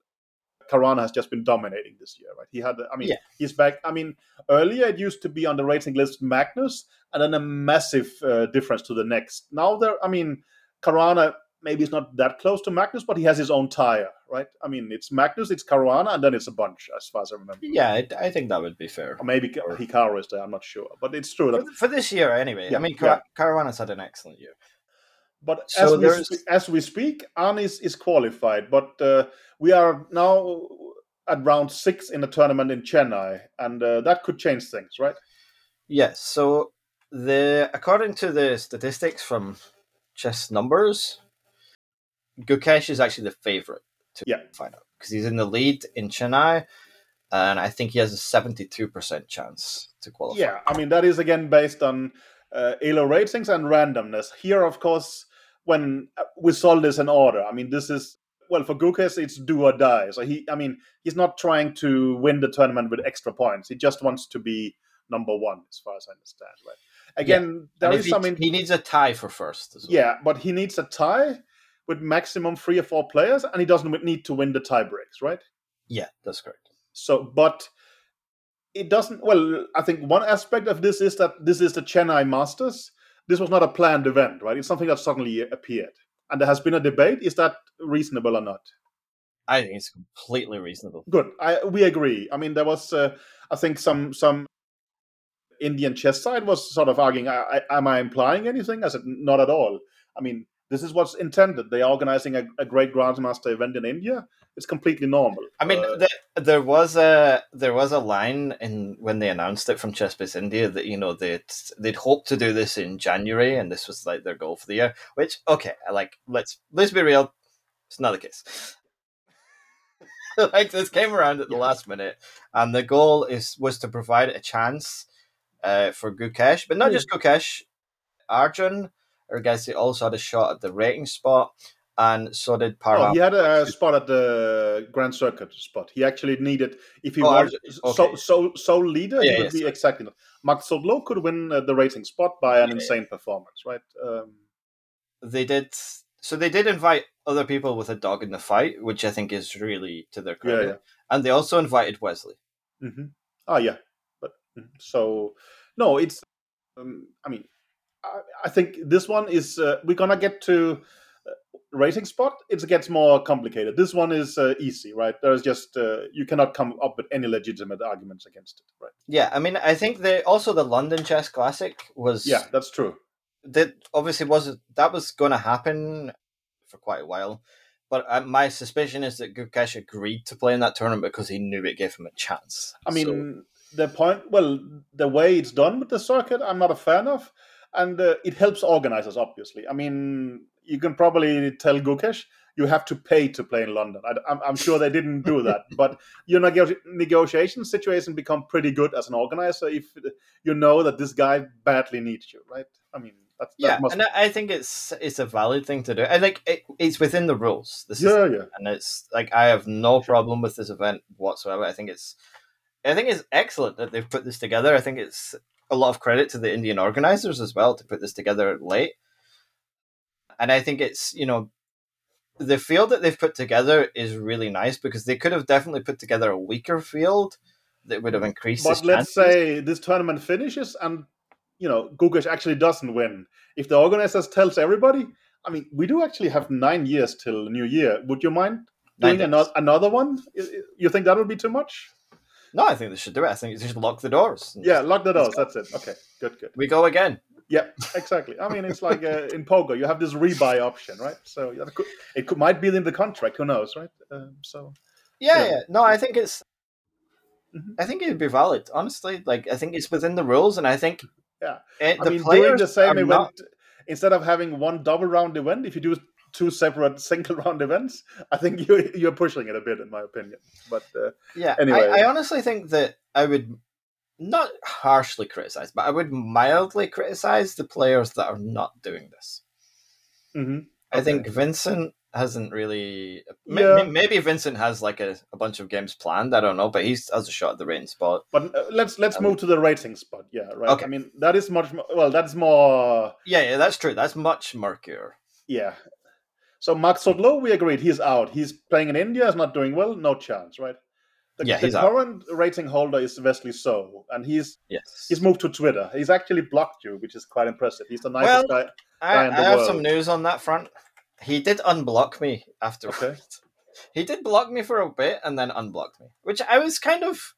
Caruana has just been dominating this year, right? He had, I mean, yeah. he's back. I mean, earlier it used to be on the rating list Magnus, and then a massive uh, difference to the next. Now there, I mean, Caruana maybe is not that close to Magnus, but he has his own tire, right? I mean, it's Magnus, it's Caruana, and then it's a bunch, as far as I remember. Yeah, I think that would be fair. Or maybe Hikaru is there, I'm not sure. But it's true. That, for, this year, anyway. Yeah, I mean, Car- yeah. Caruana's had an excellent year. But so as, we as we speak, Anish is qualified, but uh, we are now at round six in the tournament in Chennai, and uh, that could change things, right? Yes. So the according to the statistics from chess numbers, Gukesh is actually the favorite to yeah. find out because he's in the lead in Chennai, and I think he has a seventy-two percent chance to qualify. Yeah, I mean that is again based on uh, Elo ratings and randomness. Here, of course, when uh, we solve this in order, I mean this is well for Gukesh it's do or die. So he, I mean, he's not trying to win the tournament with extra points. He just wants to be number one, as far as I understand. Right? Again, yeah. there is he, some. he needs a tie for first. Well. Yeah, but he needs a tie with maximum three or four players, and he doesn't need to win the tie breaks, right? Yeah, that's correct. So, but it doesn't. Well, I think one aspect of this is that this is the Chennai Masters. This was not a planned event, right? It's something that suddenly appeared, and there has been a debate. Is that reasonable or not? I think it's completely reasonable. Good. I we agree. I mean, there was, uh, I think, some some Indian chess side was sort of arguing, I, I, "Am I implying anything?" I said, "Not at all. I mean, this is what's intended. They're organizing a, a great grandmaster event in India. It's completely normal." I mean, uh, the, there was a there was a line in when they announced it from ChessBase India that you know they'd they'd hoped to do this in January, and this was like their goal for the year. Which okay, like let's let's be real, it's not the case. like this came around at the last minute, and the goal is was to provide a chance uh, for Gukesh, but not just Gukesh. Arjun Erigaisi also had a shot at the rating spot, and so did Parham. Oh, he had a spot at the Grand Circuit spot. He actually needed, if he oh, was okay. so, so, sole leader, yeah, he would yeah, be sorry. exactly. Maghsoodloo could win uh, the rating spot by an yeah, insane performance, right? Um, they did. So they did invite other people with a dog in the fight, which I think is really to their credit. And they also invited Wesley. Mm-hmm. Oh yeah, but mm, so no, it's. Um, I mean, I, I, think this one is. Uh, we're gonna get to uh, rating spot, it gets more complicated. This one is uh, easy, right? There's just uh, you cannot come up with any legitimate arguments against it, right? Yeah, I mean, I think the also the London Chess Classic was Yeah, that's true. that obviously was that was going to happen for quite a while. But uh, my suspicion is that Gukesh agreed to play in that tournament because he knew it gave him a chance. I mean, So- the point, well, the way it's done with the circuit, I'm not a fan of, and uh, it helps organizers, obviously. I mean, you can probably tell Gukesh you have to pay to play in London. I, am I'm sure they didn't do that, but your nego- negotiation situation become pretty good as an organizer if you know that this guy badly needs you, right? I mean, that's, that yeah, and I I think it's it's a valid thing to do. I think it, it's within the rules. This is yeah, yeah. and it's like I have no problem with this event whatsoever. I think it's, I think it's excellent that they've put this together. I think it's a lot of credit to the Indian organizers as well to put this together late. And I think it's you know, the field that they've put together is really nice because they could have definitely put together a weaker field that would have increased. But let's chances. say this tournament finishes and you know Gukesh actually doesn't win. If the organizers tells everybody, I mean, we do actually have nine years till New Year. Would you mind doing another another one? You think that would be too much? No, I think they should do it. I think they should lock the doors. Yeah, just- lock the doors. That's it. Okay, good, good. we go again. Yeah, exactly. I mean, it's like uh, in poker, you have this rebuy option, right? So could, it could, might be in the contract. Who knows, right? Um, so Yeah, Yeah. yeah. No, I think it's. Mhm. I think it'd be valid, honestly. Like, I think it's within the rules, and I think. Yeah. it, I the mean, players during the same event, not- instead of having one double round event, if you do two separate single round events, I think you you're pushing it a bit, in my opinion. But uh, yeah. anyway. I, I honestly think that I would not harshly criticize, but I would mildly criticize the players that are not doing this. mhm. I think Vincent hasn't really. Yeah. ma- Maybe Vincent has like a, a bunch of games planned. I don't know, but he's has a shot at the rating spot. But uh, let's let's Um, move to the rating spot. Yeah, right. Okay. I mean, that is much more, well. That's more Yeah, yeah, that's true. That's much murkier. yeah. So Maghsoodloo, we agreed he's out. He's playing in India, is not doing well, no chance, right? The, Yeah, the he's out. current rating holder is Wesley So, and he's Yes. he's moved to Twitter. He's actually blocked you, which is quite impressive. He's the nicest guy. I, guy in I the have world. some news on that front. He did unblock me after. Okay. He did block me for a bit and then unblocked me, which I was kind of.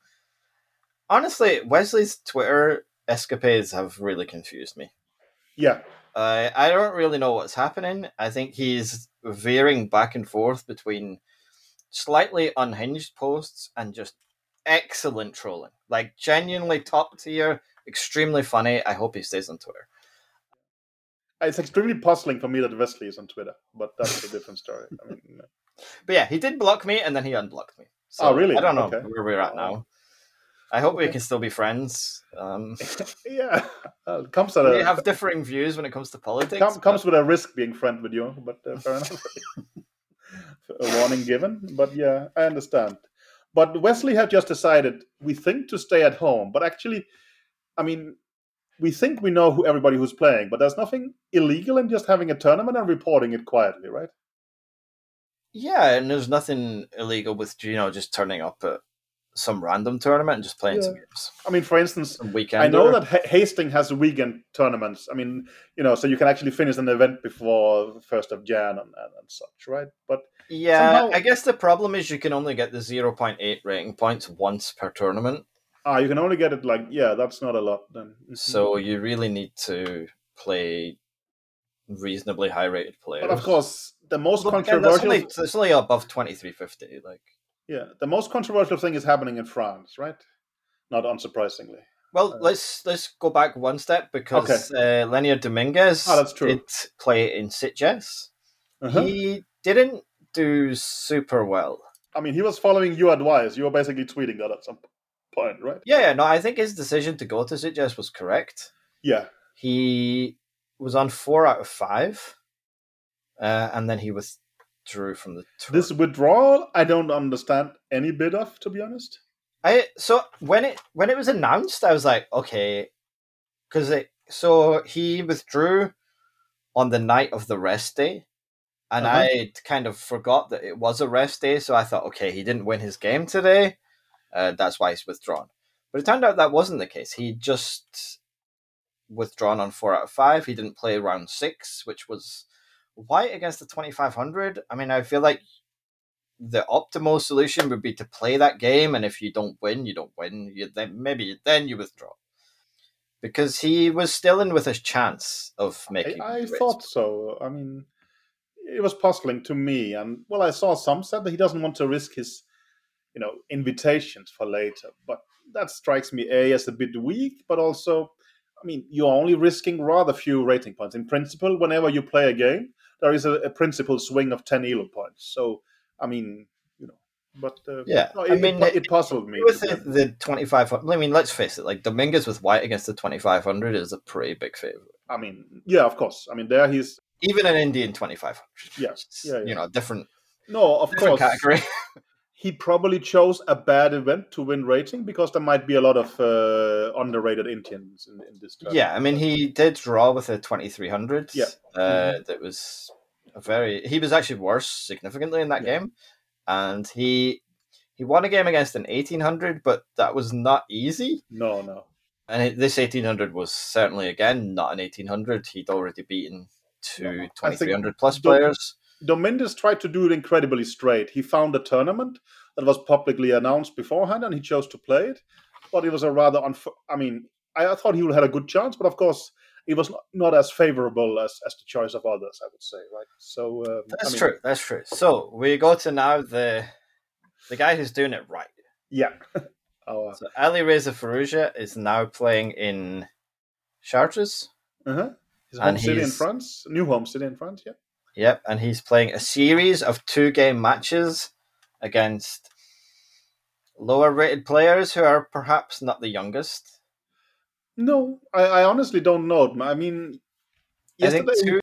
Honestly, Wesley's Twitter escapades have really confused me. Yeah, Uh, I don't really know what's happening. I think he's veering back and forth between slightly unhinged posts and just excellent trolling. Like, genuinely top tier, extremely funny. I hope he stays on Twitter. it's extremely puzzling for me that Wesley is on Twitter, but that's a different story. I mean, But yeah, he did block me and then he unblocked me. So Oh, really? I don't know Okay. where we're at Oh. now. I hope we can still be friends. Um, yeah, it comes at we a have differing views when it comes to politics. com- but- comes with a risk being friend with you, but uh, fair enough. a warning given, but yeah, I understand. But Wesley had just decided we think to stay at home, but actually, I mean, we think we know who everybody who's playing, but there's nothing illegal in just having a tournament and reporting it quietly, right? Yeah, and there's nothing illegal with you know just turning up at some random tournament and just playing some games. I mean, for instance, weekend. I know that Ha- Hastings has weekend tournaments. I mean, you know, so you can actually finish an event before the first of Jan and, and, and such, right? But Yeah, somehow- I guess the problem is you can only get the 0.8 rating points once per tournament. ah, you can only get it like yeah, that's not a lot then. Mhm. So you really need to play reasonably high rated players. but of course, the most But again, that's controversial, only, it's only above 2350. Like, yeah, the most controversial thing is happening in France, right? Not unsurprisingly. well, Uh, let's let's go back one step because uh, Lenier Dominguez Ah, that's true. did play in Sitges. Uh-huh. He didn't do super well. I mean, he was following your advice. You were basically tweeting that at some point, right? Yeah, yeah, no, I think his decision to go to Sitges was correct. Yeah. He was on four out of five, uh, and then he withdrew from the tour. This withdrawal, I don't understand any bit of, to be honest. I so when it when it was announced, I was like, okay, because it so he withdrew on the night of the rest day, and Uh-huh. I kind of forgot that it was a rest day. So I thought, okay, he didn't win his game today, uh, that's why he's withdrawn. But it turned out that wasn't the case. He just withdrawn on four out of five. He didn't play round six, which was White against the 2500, I mean, I feel like the optimal solution would be to play that game, and if you don't win, you don't win. You then maybe then you withdraw because he was still in with a chance of making. I, I thought so. I mean, it was puzzling to me, and well, I saw some said that he doesn't want to risk his, you know, invitations for later. But that strikes me a as a bit weak, but also, I mean, you're only risking rather few rating points. In principle, whenever you play a game, there is a, a principal swing of ten elo points. So, I mean, you know, but uh, yeah, no, it, I mean, it, it puzzled me. With the, the twenty five hundred, I mean, let's face it, like Dominguez with White against the twenty five hundred is a pretty big favorite. I mean, yeah, of course. I mean, there he's even an Indian twenty five hundred. Yeah, yeah, yeah, you know, different. No, of different course. Category. he probably chose a bad event to win rating because there might be a lot of uh, underrated Indians in, in this. Tournament. Yeah, I mean, he did draw with a twenty three hundred. Yeah, uh, mm-hmm. that was a very. He was actually worse significantly in that yeah. game, and he he won a game against an 1800, but that was not easy. No, no. And this 1800 was certainly, again, not an 1800. He'd already beaten two no, 2300 plus players. Dominguez tried to do it incredibly straight. He found a tournament that was publicly announced beforehand and he chose to play it. But it was a rather, unf- I mean, I, thought he would have had a good chance, but of course, it was not, not as favorable as, as the choice of others, I would say, right? So um, that's I mean, true. That's true. So we go to now the the guy who's doing it right. Yeah. oh, uh, so Alireza Firouzja is now playing in Chartres. Uh-huh. His home city in France, new home city in France. Yeah. Yep, and he's playing a series of two game matches against lower rated players who are perhaps not the youngest. No, I, I honestly don't know. I mean, yesterday, I two...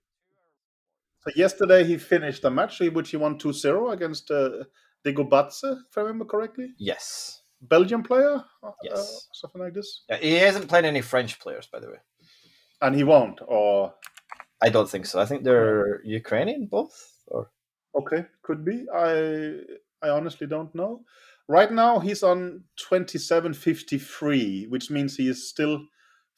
so yesterday he finished a match which he won 2 0 against uh, Dagobadze, if I remember correctly. Yes. Belgian player? Uh, yes. Uh, something like this? Yeah, he hasn't played any French players, by the way. And he won't, or? I don't think so. I think they're Ukrainian, both, or? Okay, could be. I I honestly don't know. Right now, he's on 27.53, which means he is still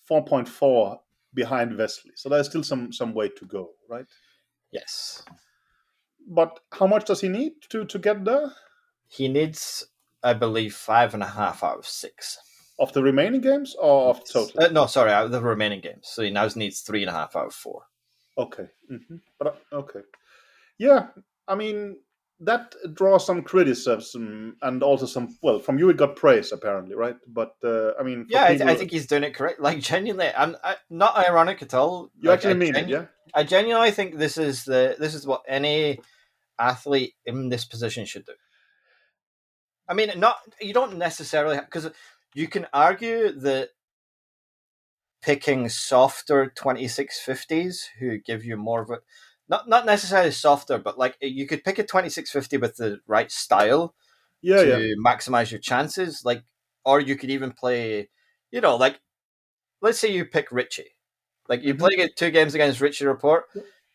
4.4 behind Wesley. So there's still some some way to go, right? Yes but how much does he need to to get there? He needs, I believe, five and a half out of six. Of the remaining games, or of total? Uh, no, sorry, out of the remaining games. So he now needs three and a half out of four. Okay, mm-hmm. but uh, okay, yeah. I mean, that draws some criticism and also some. Well, from you, it got praise apparently, right? But uh, I mean, yeah, people, I, I, think he's doing it correct. Like genuinely, I'm I, not ironic at all. You like, actually mean genu- it, yeah? I genuinely think this is the this is what any athlete in this position should do. I mean, not you don't necessarily because you can argue that picking softer 2650s who give you more of a not not necessarily softer, but like you could pick a 2650 with the right style yeah, to yeah. maximize your chances. Like, or you could even play, you know, like let's say you pick Richie, like you mm-hmm. play two games against Richie Rapport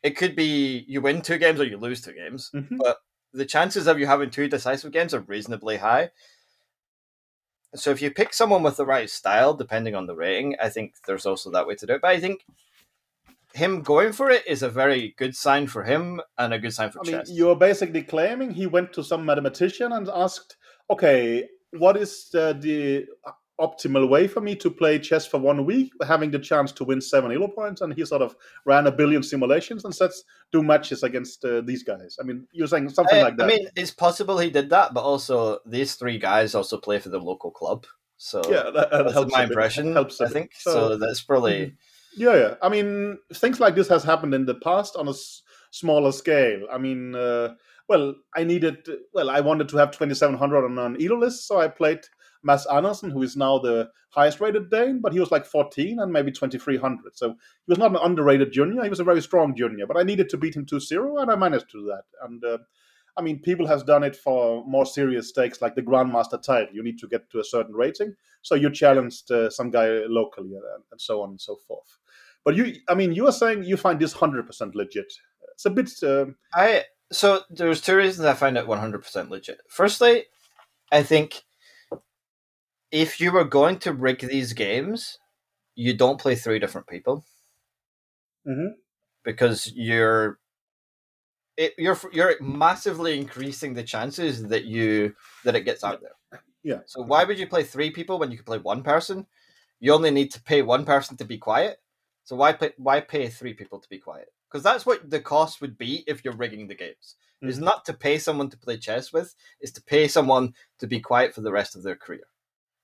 it could be you win two games or you lose two games, mm-hmm. but the chances of you having two decisive games are reasonably high. So if you pick someone with the right style, depending on the rating, I think there's also that way to do it. But I think him going for it is a very good sign for him and a good sign for I chess. Mean, you're basically claiming he went to some mathematician and asked, okay, what is uh, the, the optimal way for me to play chess for one week, having the chance to win seven elo points. And he sort of ran a billion simulations and sets do matches against uh, these guys. I mean, you're saying something I, like that. I mean, it's possible he did that, but also these three guys also play for the local club. So yeah, that, that that's helps my impression. Helps I think so, so. That's probably mm-hmm. yeah, yeah. I mean, things like this has happened in the past on a s- smaller scale. I mean, uh, well, I needed well, I wanted to have 2700 on an elo list, so I played Mads Andersen, who is now the highest rated Dane, but he was like 14 and maybe 2300. So he was not an underrated junior. He was a very strong junior, but I needed to beat him 2 0, and I managed to do that. And uh, I mean, people has done it for more serious stakes like the Grandmaster title. You need to get to a certain rating. So you challenged uh, some guy locally and, and, so on and so forth. But you, I mean, you are saying you find this 100% legit. It's a bit. Uh, I So there's two reasons I find it 100% legit. Firstly, I think if you were going to rig these games, you don't play three different people mm-hmm. because you're it, you're you're massively increasing the chances that you that it gets out there. Yeah. So why would you play three people when you could play one person? You only need to pay one person to be quiet. So why pay why pay three people to be quiet? Because that's what the cost would be if you're rigging the games. Mm-hmm. Is not to pay someone to play chess with, is to pay someone to be quiet for the rest of their career.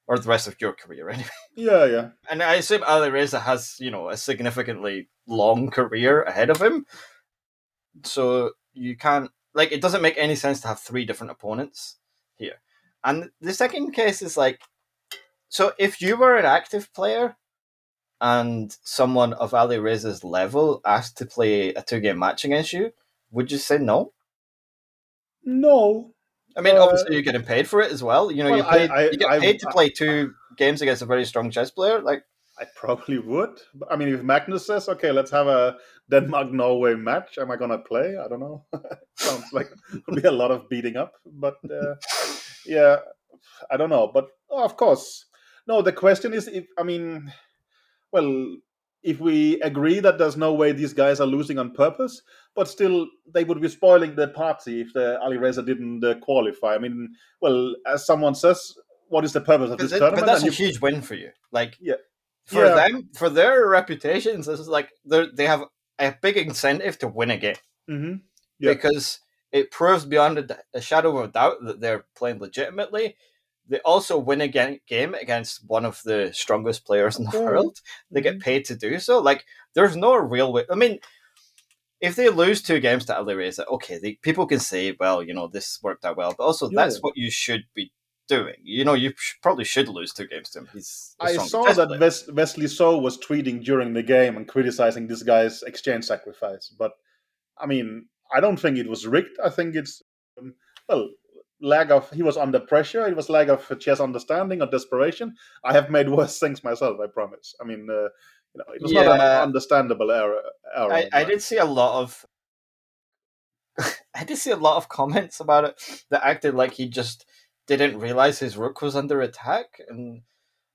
Or the rest of your career anyway. Yeah, yeah. And I assume Alireza has, you know, a significantly long career ahead of him. So you can't like it doesn't make any sense to have three different opponents here. And the second case is like so if you were an active player and someone of Alireza's level asked to play a two game match against you, would you say no? No. I mean, uh, obviously you're getting paid for it as well. You know, well, you, paid, I, I, you get paid I, to play two games against a very strong chess player. Like, I probably would. I mean, if Magnus says, "Okay, let's have a Denmark Norway match," am I gonna play? I don't know. Sounds like it would be a lot of beating up, but uh, yeah, I don't know. But oh, of course, no. The question is, if I mean, well, if we agree that there's no way these guys are losing on purpose, but still they would be spoiling the party if the Alireza didn't uh, qualify. I mean, well, as someone says, what is the purpose of this it, tournament? But that's and a you... huge win for you. Like, yeah, for yeah. them, for their reputations, this is like they have a big incentive to win a game mm-hmm. yeah. because it proves beyond a, a, shadow of a doubt that they're playing legitimately. They also win a game against one of the strongest players in the world. They get mm-hmm. paid to do so. Like, there's no real way. I mean, if they lose two games to Alireza, okay, they, people can say, well, you know, this worked out well, but also yeah. that's what you should be doing. You know, you probably should lose two games to him. He's. I saw that Wes- Wesley So was tweeting during the game and criticizing this guy's exchange sacrifice, but I mean, I don't think it was rigged. I think it's um, well, lack of he was under pressure. It was lack of chess understanding or desperation. I have made worse things myself. I promise. I mean, uh, you know, it was yeah. not an understandable error. error I, I did see a lot of. I did see a lot of comments about it that acted like he just didn't realize his rook was under attack, and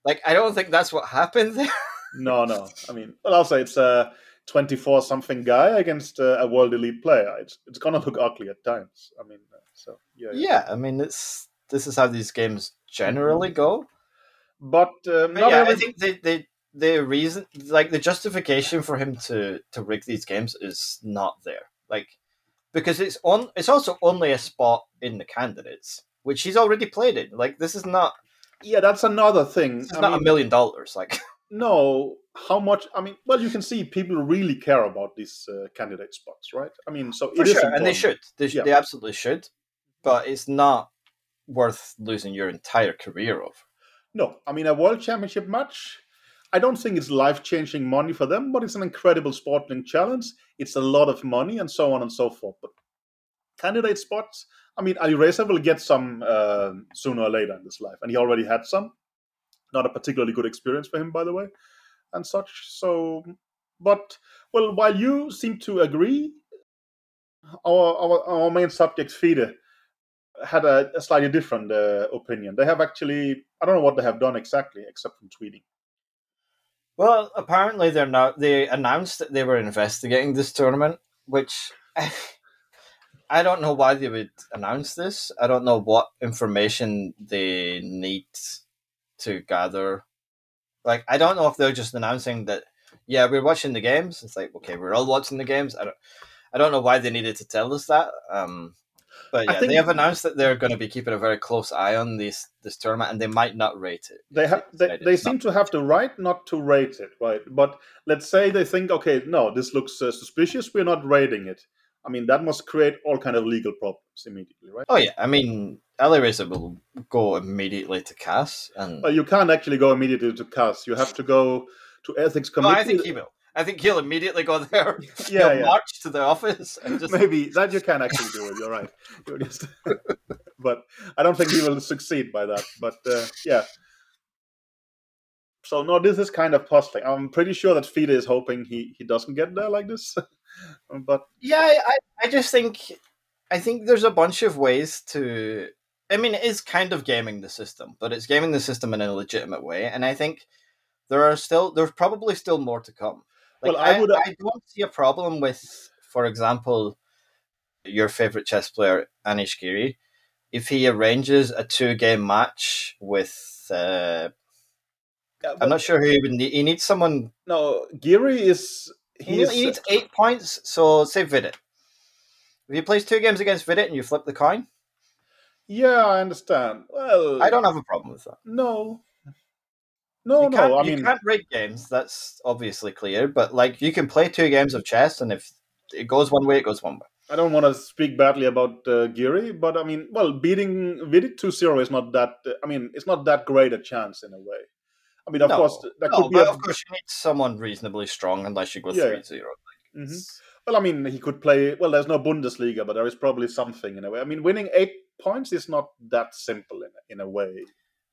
like I don't think that's what happened there. no, no. I mean, well, I'll say it's a twenty-four something guy against a, a world elite player. It's it's gonna look ugly at times. I mean, uh, so yeah, yeah. I mean, it's this is how these games generally go. But, um, but yeah, every... I think they, they the reason like the justification for him to to rig these games is not there. Like because it's on it's also only a spot in the candidates which he's already played in. Like this is not yeah that's another thing. it's not mean, a million dollars like no how much i mean well you can see people really care about these uh, candidate spots right? I mean so for sure, and they should. They, yeah. they absolutely should but it's not worth losing your entire career over no i mean a world championship match I don't think it's life changing money for them, but it's an incredible sporting challenge. It's a lot of money and so on and so forth. But candidate spots, I mean, Alireza will get some uh, sooner or later in his life, and he already had some. Not a particularly good experience for him, by the way, and such. So, but well, while you seem to agree, our our, our main subject, FIDE, had a, a slightly different uh, opinion. They have actually, I don't know what they have done exactly, except from tweeting. Well, apparently they're not. They announced that they were investigating this tournament, which I don't know why they would announce this. I don't know what information they need to gather. Like, I don't know if they're just announcing that. Yeah, we're watching the games. It's like okay, we're all watching the games. I don't. I don't know why they needed to tell us that. Um, but yeah, think, they have announced that they're going to be keeping a very close eye on this this tournament, and they might not rate it. They have they, they seem to have the right not to rate it, right? But let's say they think, okay, no, this looks uh, suspicious. We're not rating it. I mean, that must create all kind of legal problems immediately, right? Oh yeah, I mean, Alireza will go immediately to CAS, and well, you can't actually go immediately to CAS. You have to go to ethics committee. Oh, I think he will. I think he'll immediately go there. Yeah, yeah. march to the office and just maybe that you can actually do it. You're right. You're just, but I don't think he will succeed by that. But uh, yeah. So no, this is kind of puzzling. I'm pretty sure that FIDE is hoping he he doesn't get there like this. but yeah, I I just think I think there's a bunch of ways to. I mean, it is kind of gaming the system, but it's gaming the system in a legitimate way, and I think there are still there's probably still more to come. Like, well, I, would. I don't see a problem with, for example, your favorite chess player, Anish Giri, if he arranges a two game match with. Uh, Yeah, I'm not sure who he would need. He needs someone. No, Giri is He, he needs eight points. So, say Vidit. If he plays two games against Vidit and you flip the coin, yeah, I understand. Well, I don't have a problem with that. No, no, you no. can't, I you mean, can't rig games. That's obviously clear. But like, you can play two games of chess, and if it goes one way, it goes one way. I don't want to speak badly about uh, Giri, but I mean, well, beating Vidit 2-0 is not that. Uh, I mean, it's not that great a chance in a way. I mean, of No, course, that No, could be. but A, of course, you need someone reasonably strong, unless you go Yeah. 3 0. Mhm. Well, I mean, he could play. Well, there's no Bundesliga, but there is probably something in a way. I mean, winning eight points is not that simple in in a way.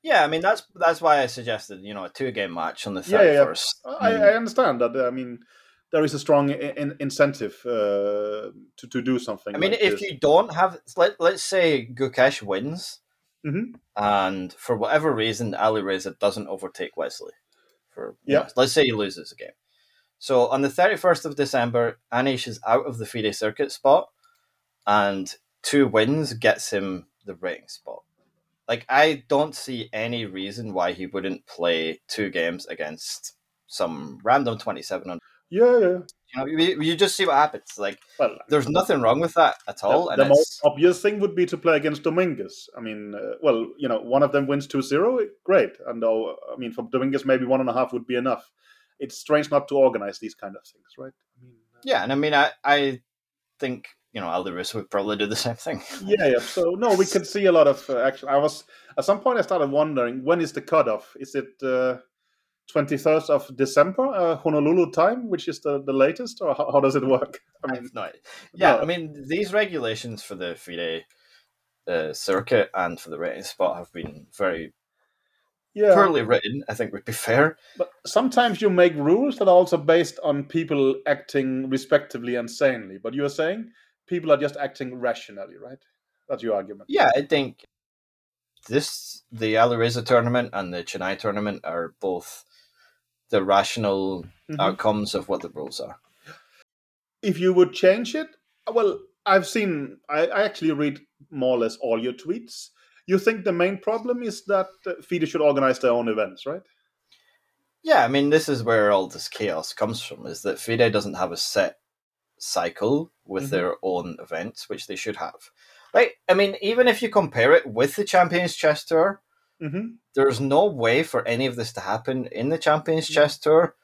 Yeah, I mean that's that's why I suggested you know a two game match on the Yeah, thirty yeah, yeah. first. I, I understand that. I mean, there is a strong in, in, incentive uh, to to do something. I mean, like if this. you don't have, let let's say Gukesh wins, Mhm. and for whatever reason Alireza doesn't overtake Wesley, for Yeah. know, let's say he loses a game. So on the thirty first of December, Anish is out of the FIDE circuit spot, and two wins gets him the rating spot. Like I don't see any reason why he wouldn't play two games against some random twenty seven. yeah, yeah. You know, you, you just see what happens. Like Well, there's nothing wrong with that at all. The, and the most obvious thing would be to play against Dominguez. I mean, uh, well, you know, one of them wins 2-0, great. And uh, I mean, for Dominguez, maybe one and a half would be enough. It's strange not to organize these kind of things, right? I mean, uh, yeah, and I mean, I I think you know Alderus would probably do the same thing. yeah, yeah. So no, we could see a lot of uh, action. I was at some point I started wondering when is the cutoff? Is it twenty third of December, uh, Honolulu time, which is the, the latest, or how, how does it work? I mean, no. Yeah, no. I mean these regulations for the FIDE uh, circuit and for the rating spot have been very yeah. poorly written. I think would be fair. But sometimes you make rules that are also based on people acting respectively and sanely. But you're saying people are just acting rationally, right? That's your argument. Yeah, I think this the Alireza tournament and the Chennai tournament are both the rational Mhm. outcomes of what the rules are. If you would change it, well, I've seen, I, I actually read more or less all your tweets. You think the main problem is that uh, FIDE should organize their own events, right? Yeah, I mean, this is where all this chaos comes from. Is that FIDE doesn't have a set cycle with Mhm. their own events, which they should have. Like, I mean, even if you compare it with the Champions Chess Tour, Mm-hmm. there's no way for any of this to happen in the Champions Chess Tour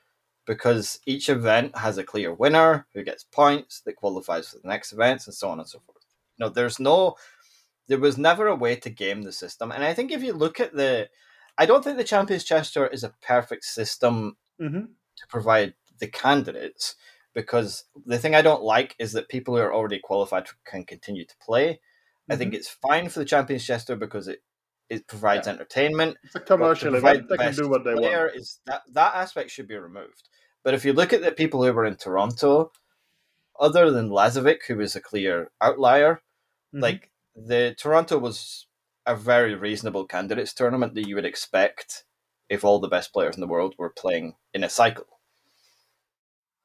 because each event has a clear winner who gets points that qualifies for the next events and so on and so forth. No, there's no, there was never a way to game the system. And I think if you look at the, I don't think the Champions Chess Tour is a perfect system Mm-hmm. to provide the candidates because the thing I don't like is that people who are already qualified can continue to play. I think it's fine for the Champions Chess Tour because it it provides Yeah. entertainment. It's a commercial event. the They can do what they want. Is that that aspect should be removed. But if you look at the people who were in Toronto, other than Abasov, who was a clear outlier, Mhm. like the Toronto was a very reasonable candidates tournament that you would expect if all the best players in the world were playing in a cycle.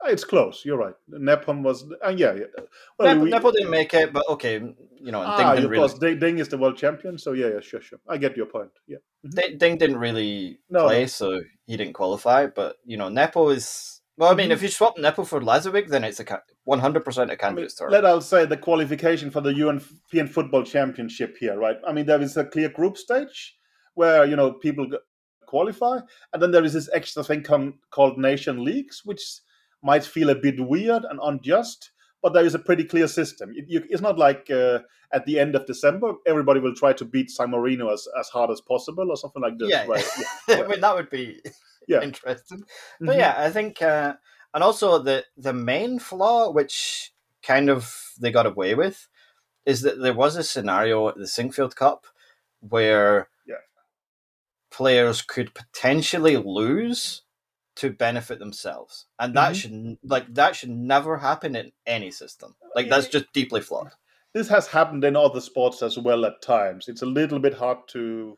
It's close. You're right. Nepham was, uh, yeah, yeah. Well, Nepo, we- Nepo didn't make it, but okay, you know, Ding ah, didn't of really course, Ding, Ding is the world champion. So yeah, yeah, sure, sure. I get your point. Yeah. Ding, Ding didn't really No, play, so he didn't qualify. But you know, Nepo is well. I mean, Mhm. if you swap Nepo for Abasov, then it's a one hundred percent a mean, candidate tournament. let us say the qualification for the European Football Championship here, right? I mean, there is a clear group stage where you know people qualify, and then there is this extra thing called Nation Leagues, which might feel a bit weird and unjust, but there is a pretty clear system. It, you, it's not like uh, at the end of December everybody will try to beat San Marino as, as hard as possible or something like this, Yeah. right? Yeah. I mean, that would be Yeah. interesting. But Mhm. yeah, I think, uh, and also the the main flaw, which kind of they got away with, is that there was a scenario at the Sinquefield Cup where Yeah. players could potentially lose to benefit themselves, and that Mhm. should like that should never happen in any system. Like that's just deeply flawed. this has happened in other sports as well at times. It's a little bit hard to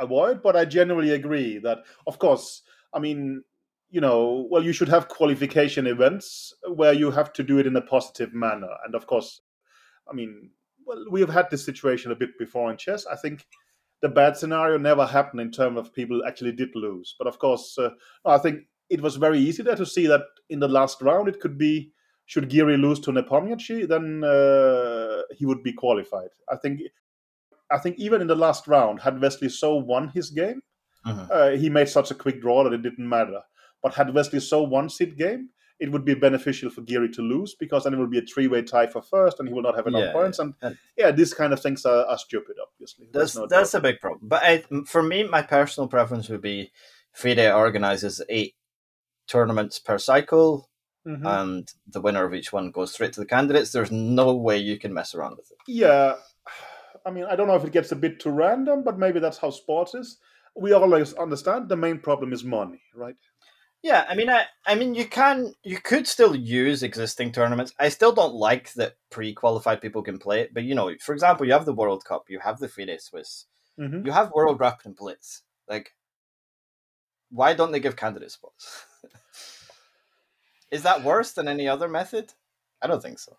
avoid, but I generally agree that, of course, I mean, you know, well, you should have qualification events where you have to do it in a positive manner. And of course, I mean, well, we have had this situation a bit before in chess. I think the bad scenario never happened in terms of people actually did lose. But of course, uh, I think it was very easy there to see that in the last round it could be should Giri lose to Nepomniachtchi, then uh, he would be qualified. I think. I think even in the last round, had Wesley So won his game, Mhm. uh, he made such a quick draw that it didn't matter. But had Wesley So won his game, it would be beneficial for Giri to lose because then it will be a three-way tie for first, and he will not have enough Yeah, points. And And- yeah, these kind of things are, are stupid, obviously. That's no that's a big problem. But I, for me, my personal preference would be FIDE organizes eight tournaments per cycle, Mhm. and the winner of each one goes straight to the candidates. There's no way you can mess around with it. Yeah, I mean, I don't know if it gets a bit too random, but maybe that's how sports is. We always understand the main problem is money, right? Yeah, I mean, I, I mean, you can, you could still use existing tournaments. I still don't like that pre-qualified people can play it, but you know, for example, you have the World Cup, you have the FIDE Swiss, hmm you have World Rapid and Blitz. Like, why don't they give candidate spots? Is that worse than any other method? I don't think so.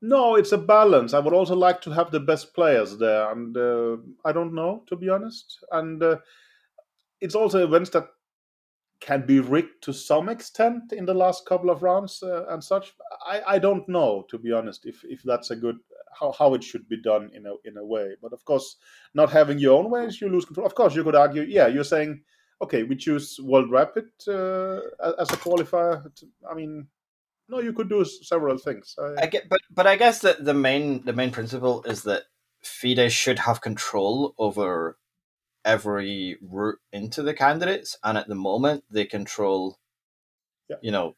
No, it's a balance. I would also like to have the best players there, and uh, I don't know, to be honest. And uh, it's also events that can be rigged to some extent in the last couple of rounds uh, and such. I, I don't know, to be honest, if, if that's a good how, how it should be done in a in a way. But of course, not having your own ways, you lose control. Of course, you could argue, yeah, you're saying, okay, we choose World Rapid uh, as a qualifier. I mean, no, you could do several things. I, I get, but but I guess that the main the main principle is that FIDE should have control over every route into the candidates, and at the moment they control, Yeah. you know,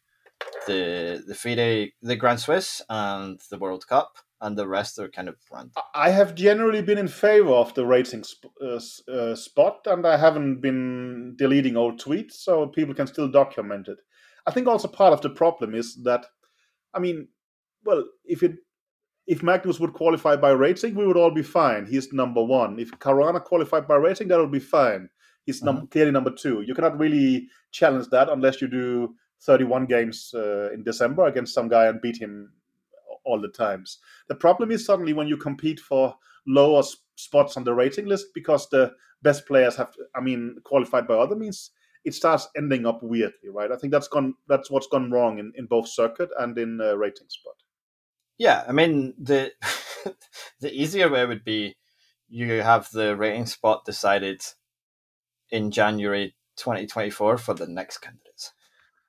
the the FIDE, the Grand Swiss, and the World Cup, and the rest are kind of random. I have generally been in favor of the rating sp- uh, uh, spot, and I haven't been deleting old tweets, so people can still document it. I think also part of the problem is that, I mean, well, if it if Magnus would qualify by rating, we would all be fine. He's number one. If Caruana qualified by rating, that would be fine. He's num- clearly number two. You cannot really challenge that unless you do 31 games uh, in December against some guy and beat him all the times. The problem is suddenly when you compete for lower s- spots on the rating list because the best players have, I mean, qualified by other means. It starts ending up weirdly, right? I think that's gone. That's what's gone wrong in, in both circuit and in uh, rating spot. Yeah, I mean the the easier way would be you have the rating spot decided in January 2024 for the next candidates.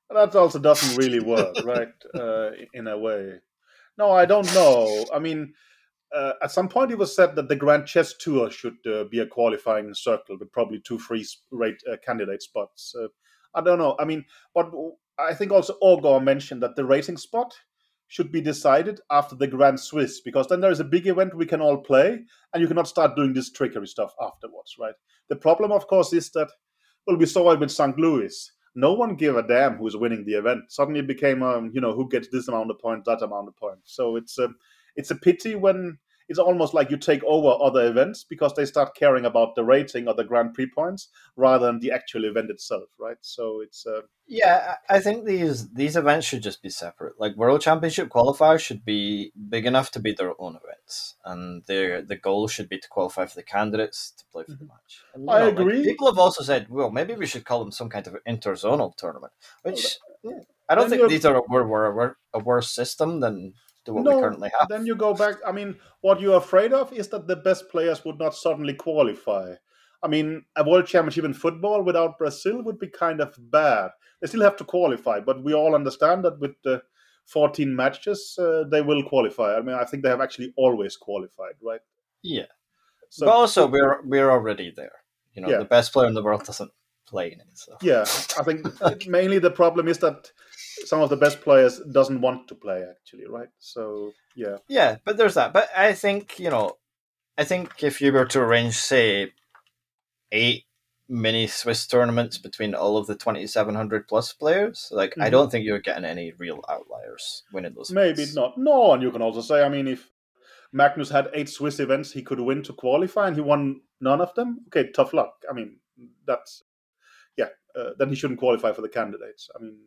That also doesn't really work, right? Uh, in a way. No, I don't know. I mean, uh, at some point it was said that the Grand Chess Tour should uh, be a qualifying circle with probably two free rate uh, candidate spots. Uh, I don't know. I mean, but I think also Ogor mentioned that the rating spot should be decided after the Grand Swiss because then there is a big event we can all play, and you cannot start doing this trickery stuff afterwards, right? The problem, of course, is that well, we saw it with St. Louis no one gave a damn who's winning the event. Suddenly it became, um, you know, who gets this amount of points, that amount of points. So it's a, it's a pity when it's almost like you take over other events because they start caring about the rating or the Grand Prix points rather than the actual event itself, right? So it's uh, Yeah, I I think these these events should just be separate. Like World Championship qualifiers should be big enough to be their own events, and their the goal should be to qualify for the candidates to play for the match. And, you I know, like, agree. people have also said, well, maybe we should call them some kind of interzonal tournament, which yeah, I don't then think these are a, were, were, were a worse system than to what No, we currently have. then you go back. I mean, what you're afraid of is that the best players would not suddenly qualify. I mean, a world championship in football without Brazil would be kind of bad. They still have to qualify, but we all understand that with the 14 matches, uh, they will qualify. I mean, I think they have actually always qualified, right? yeah, So, but also we're we're already there. You know, Yeah. the best player in the world doesn't play in it. So yeah, I think mainly the problem is that some of the best players doesn't want to play actually, right? So yeah, Yeah, but there's that. But I think you know, I think if you were to arrange, say, eight mini Swiss tournaments between all of the twenty seven hundred plus players, like I Mhm. don't think you're getting any real outliers winning those. maybe events. not. No, and you can also say, I mean, if Magnus had eight Swiss events he could win to qualify and he won none of them, okay, tough luck. I mean, that's yeah. Uh, then he shouldn't qualify for the candidates. I mean,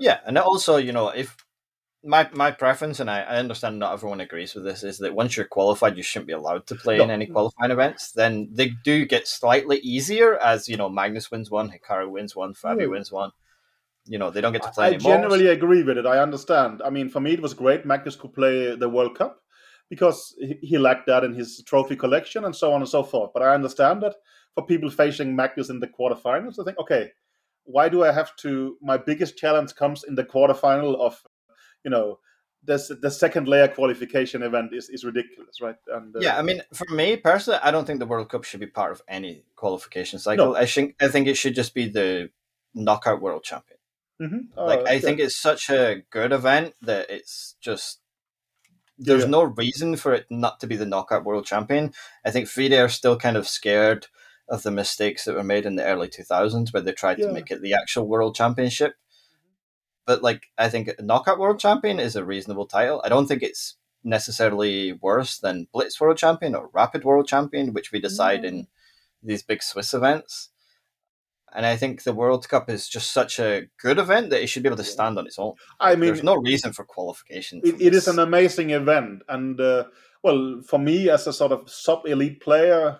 Yeah, um, and also you know if my my preference, and I, I understand not everyone agrees with this, is that once you're qualified, you shouldn't be allowed to play No. in any qualifying events. Then they do get slightly easier as you know Magnus wins one, Hikaru wins one, Fabio Yeah. Hmm. wins one. You know they don't get to play I anymore. generally agree with it. I understand. I mean, for me, it was great. Magnus could play the World Cup because he, he lacked that in his trophy collection and so on and so forth. But I understand that for people facing Magnus in the quarterfinals, I think, okay, why do I have to? My biggest challenge comes in the quarterfinal of, you know, this, the second layer qualification event is, is ridiculous, right? And uh, Yeah, I mean, for me personally, I don't think the World Cup should be part of any qualification cycle. I think I think it should just be the knockout world champion. mhm. Like Uh, I yeah. think it's such a good event that it's just there's Yeah. no reason for it not to be the knockout world champion. I think FIDE are still kind of scared of the mistakes that were made in the early 2000s where they tried Yeah. to make it the actual world championship. But like I think knockout world champion is a reasonable title. I don't think it's necessarily worse than Blitz world champion or Rapid world champion, which we decide in these big Swiss events. And I think the World Cup is just such a good event that it should be able to stand on its own. I mean, There's no reason for qualification. it, it is an amazing event and uh, well for me as a sort of sub elite player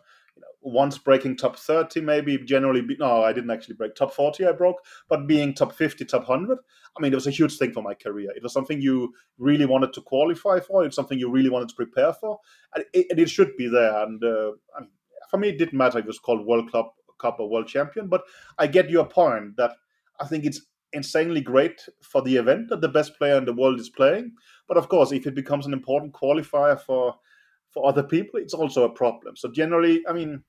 once breaking top 30 maybe generally be, no i didn't actually break top 40 i broke but being top 50 top 100 i mean it was a huge thing for my career it was something you really wanted to qualify for it's something you really wanted to prepare for and it, and it should be there and uh, for me it didn't matter if it was called world cup cup or world champion but i get your point that i think it's insanely great for the event that the best player in the world is playing. But of course, if it becomes an important qualifier for for other people, it's also a problem. So generally, I mean,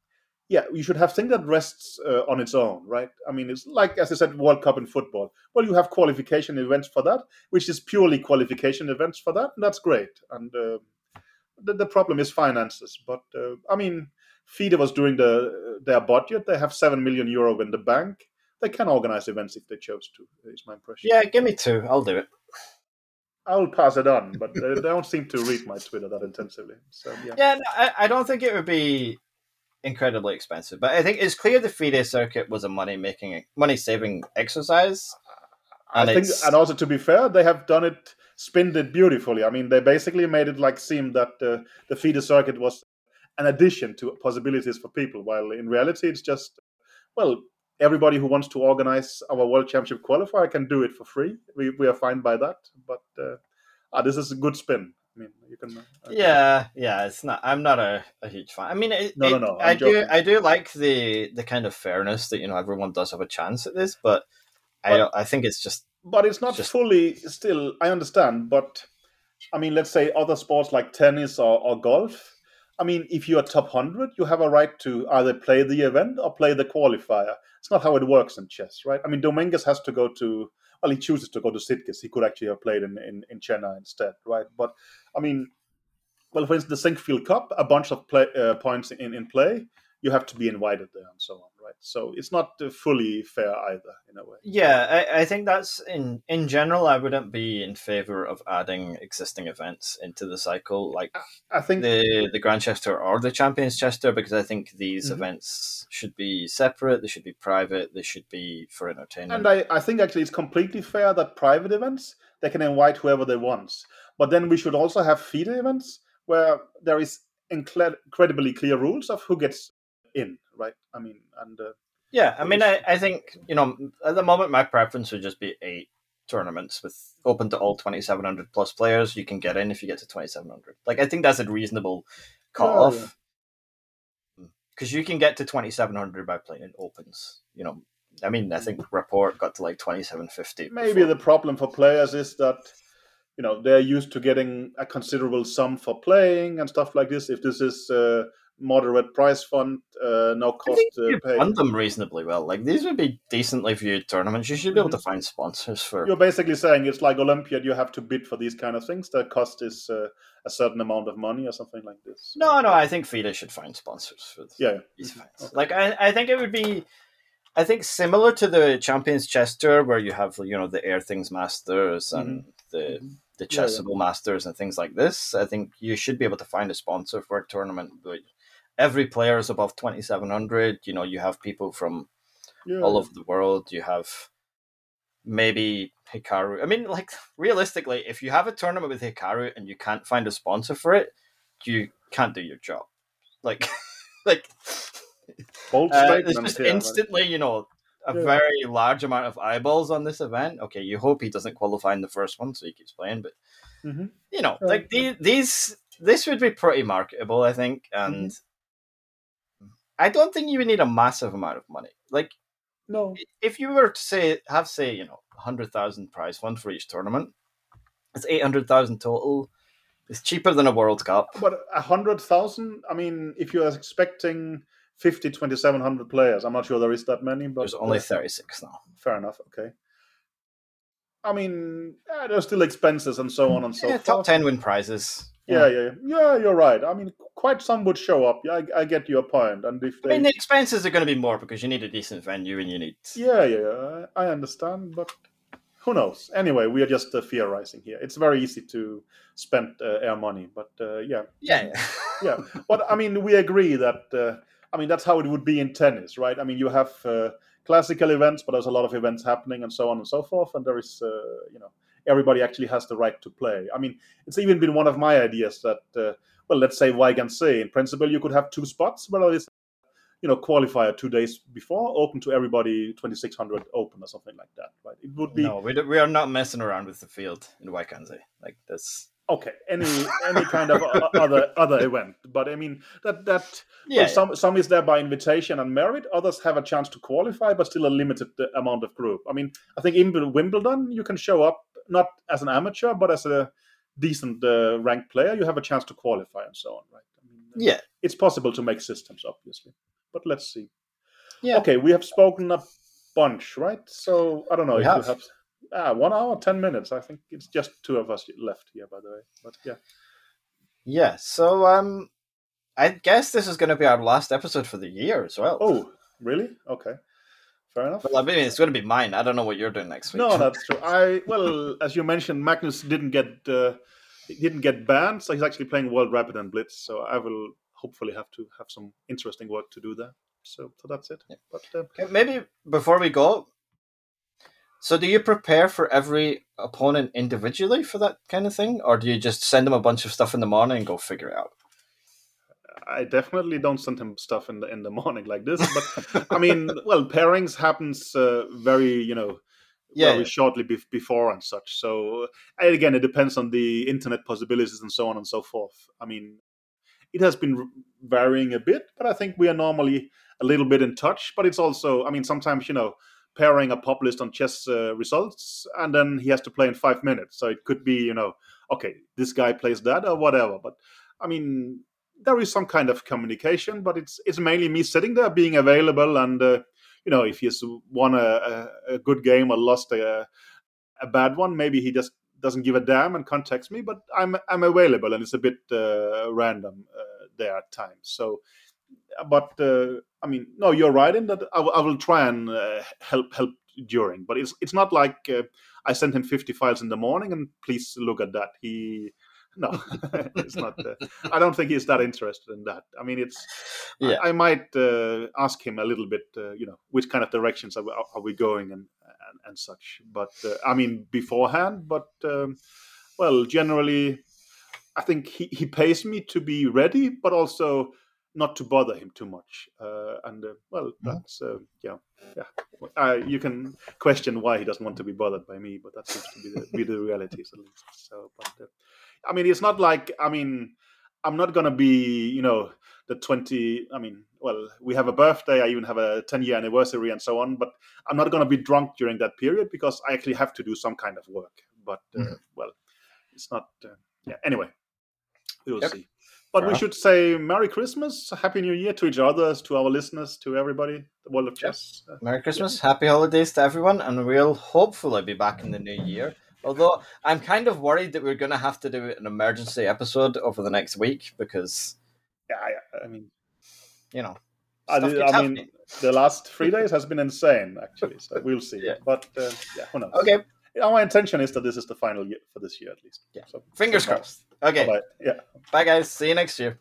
yeah, you should have things that rests uh, on its own, right? I mean, it's like as I said, World Cup in football. Well, you have qualification events for that, which is purely qualification events for that, and that's great. And uh, the, the problem is finances. But uh, I mean, FIDE was doing the their budget. They have seven million euro in the bank they can organize events if they chose to. Is my impression. Yeah, give me two. I'll do it. I will pass it on, but they don't seem to read my Twitter that intensively. So yeah, Yeah, no, I, I don't think it would be incredibly expensive, but I think it's clear the FIDE circuit was a money making, money saving exercise. And I think, it's- and also to be fair, they have done it, spinned it beautifully. I mean, they basically made it like seem that uh, the FIDE circuit was an addition to possibilities for people, while in reality, it's just well, everybody who wants to organize our World Championship qualifier can do it for free. We we are fine by that, but uh, ah, this is a good spin. I mean, you can. Uh, Yeah, yeah, it's not. I'm not a, a huge fan. I mean, it, No, no, it- no, I I'm do, joking. I do like the the kind of fairness that you know everyone does have a chance at this, but I don't. I think it's just but it's not Just- fully still i understand but i mean let's say other sports like tennis or, or golf i mean if you're top 100 you have a right to either play the event or play the qualifier it's not how it works in chess right i mean dominguez has to go to well he chooses to go to sitges. He could actually have played in, in, in chennai instead right? But i mean well for instance the Sinquefield cup a bunch of play, uh, points in, in play you have to be invited there and so on right so it's not uh, fully fair either in a way Yeah, I, I think that's in in general. I wouldn't be in favor of adding existing events into the cycle, like i think the the Grand Chess Tour or the Champions Chess Tour, because I think these Mhm. events should be separate. They should be private. They should be for entertainment. And I, I think actually it's completely fair that private events they can invite whoever they want. But then we should also have feeder events where there is incredibly clear rules of who gets in, right? I mean, and uh, yeah, I mean, I, I think you know at the moment my preference would just be eight tournaments with open to all twenty seven hundred plus players. You can get in if you get to twenty seven hundred. Like I think that's a reasonable cut Yeah, off. Because you can get to twenty seven hundred by playing in opens. You know, I mean, I think Rapport got to like twenty seven fifty. maybe the problem for players is that you know they're used to getting a considerable sum for playing and stuff like this. If this is uh, moderate price fund, uh, no cost uh, pay. run them reasonably well. Like these would be decently viewed tournaments. You should be able Mm-hmm. to find sponsors for. You're basically saying it's like Olympiad. You have to bid for these kind of things. The cost is uh, a certain amount of money or something like this. No, no, I think FIDE should find sponsors for this. Yeah, yeah. these events. Okay. Like I, I think it would be, I think similar to the Champions Chess Tour, where you have you know the Airthings Masters and the Mhm. the Yeah, yeah. Chessable Masters and things like this. I think you should be able to find a sponsor for a tournament. But every player is above twenty seven hundred. You know, you have people from Yeah. all over the world. You have, maybe Hikaru. I mean, like realistically, if you have a tournament with Hikaru and you can't find a sponsor for it, you can't do your job. Like, like Bold uh, it's just here, but- instantly, you know, a Yeah. very large amount of eyeballs on this event. Okay, you hope he doesn't qualify in the first one, so he keeps playing. But Mhm. you know, Yeah. like these, these, this would be pretty marketable, I think, and Mm-hmm. I don't think you would need a massive amount of money. Like, No. if you were to say have say you know hundred thousand prize fund for each tournament, it's eight hundred thousand total. It's cheaper than a World Cup. But a hundred thousand. I mean, if you are expecting 50, 2,700 players, I'm not sure there is that many. But There's only thirty six now. fair enough. Okay. I mean, uh, there's still expenses and so on and so Yeah, forth. top ten win prizes. Yeah, yeah, yeah, yeah. You're right. I mean, quite some would show up. Yeah, I, I get your point. And if they... I mean, the expenses are going to be more because you need a decent venue and you need. yeah, yeah, yeah, I understand, but who knows? Anyway, we are just uh, theorizing here. It's very easy to spend uh, air money, but uh, yeah, Yeah, yeah. But I mean, we agree that uh, I mean that's how it would be in tennis, right? I mean, you have uh, classical events, but there's a lot of events happening, and so on and so forth, and there is, uh, you know, everybody actually has the right to play. I mean, it's even been one of my ideas that, uh, well, let's say Wijk aan Zee in principle, you could have two spots where there is, you know, qualifier two days before, open to everybody, 2600 open or something like that, right? It would be no, we, do, we are not messing around with the field in Wijk aan Zee. Like this. okay, any any kind of other other event, but I mean that that Yeah, Well, some some is there by invitation and merit. Others have a chance to qualify, but still a limited uh, amount of group. I mean, I think in Wimbledon you can show up not as an amateur, but as a decent uh, ranked player. You have a chance to qualify and so on, right? I mean, uh, yeah, it's possible to make systems, obviously, but let's see. yeah. Okay, we have spoken a bunch, right? So I don't know We if have. you have ah, one hour, ten minutes. I think it's just two of us left here, by the way. But yeah, Yeah, so um, I guess this is going to be our last episode for the year as well. oh, really? Okay, fair enough. well, I mean, it's going to be mine. I don't know what you're doing next week. No, that's true. I well, as you mentioned, Magnus didn't get uh, didn't get banned, so he's actually playing World Rapid and Blitz. So I will hopefully have to have some interesting work to do there. So, so that's it. Yeah. But uh, Okay, maybe before we go, so do you prepare for every opponent individually for that kind of thing, or do you just send them a bunch of stuff in the morning and go figure it out? I definitely don't send him stuff in the in the morning like this. But I mean, well, pairings happens uh, very you know Yeah, very shortly bef- before and such. So and again, it depends on the internet possibilities and so on and so forth. I mean, it has been varying a bit, but I think we are normally a little bit in touch. But it's also, I mean, sometimes you know, pairing a pop list on chess uh, results, and then he has to play in five minutes. So it could be, you know, okay, this guy plays that or whatever. But I mean, there is some kind of communication, but it's it's mainly me sitting there, being available, and uh, you know, if he's won a, a, good game or lost a a bad one, maybe he just doesn't give a damn and contacts me. But I'm I'm available, and it's a bit uh, random uh, there at times. So, but uh, I mean, no, you're right in that I I will try and uh, help help during, but it's it's not like uh, I sent him 50 files in the morning and please look at that. He no, it's not. Uh, I don't think he's that interested in that. I mean, it's. Yeah. I, I might uh, ask him a little bit. Uh, you know, which kind of directions are we, are we going and, and and such. But uh, I mean, beforehand. But um, well, generally, I think he he pays me to be ready, but also not to bother him too much. Uh, and uh, well, that's uh, yeah, yeah. You can question why he doesn't want to be bothered by me, but that seems to be the, be the realities at least. So, but uh, I mean, it's not like I mean, I'm not gonna be you know the 20. I mean, well, we have a birthday. I even have a 10 year anniversary and so on. But I'm not gonna be drunk during that period because I actually have to do some kind of work. But uh, Mhm. well, it's not. Uh, yeah. Anyway, we will Yep. see. But we should say Merry Christmas, Happy New Year to each other, to our listeners, to everybody, the world of chess. Uh, Merry Christmas, Happy Holidays to everyone, and we'll hopefully be back in the new year. Although I'm kind of worried that we're going to have to do an emergency episode over the next week because yeah, I, I mean, you know I, did- I mean, happening. the last three days has been insane, actually. So we'll see. Yeah. But uh, yeah, who knows? Okay, Our intention is that this is the final year for this year, at least. Yeah. So, fingers so, crossed. Okay, Bye. Yeah. bye guys. See you next year.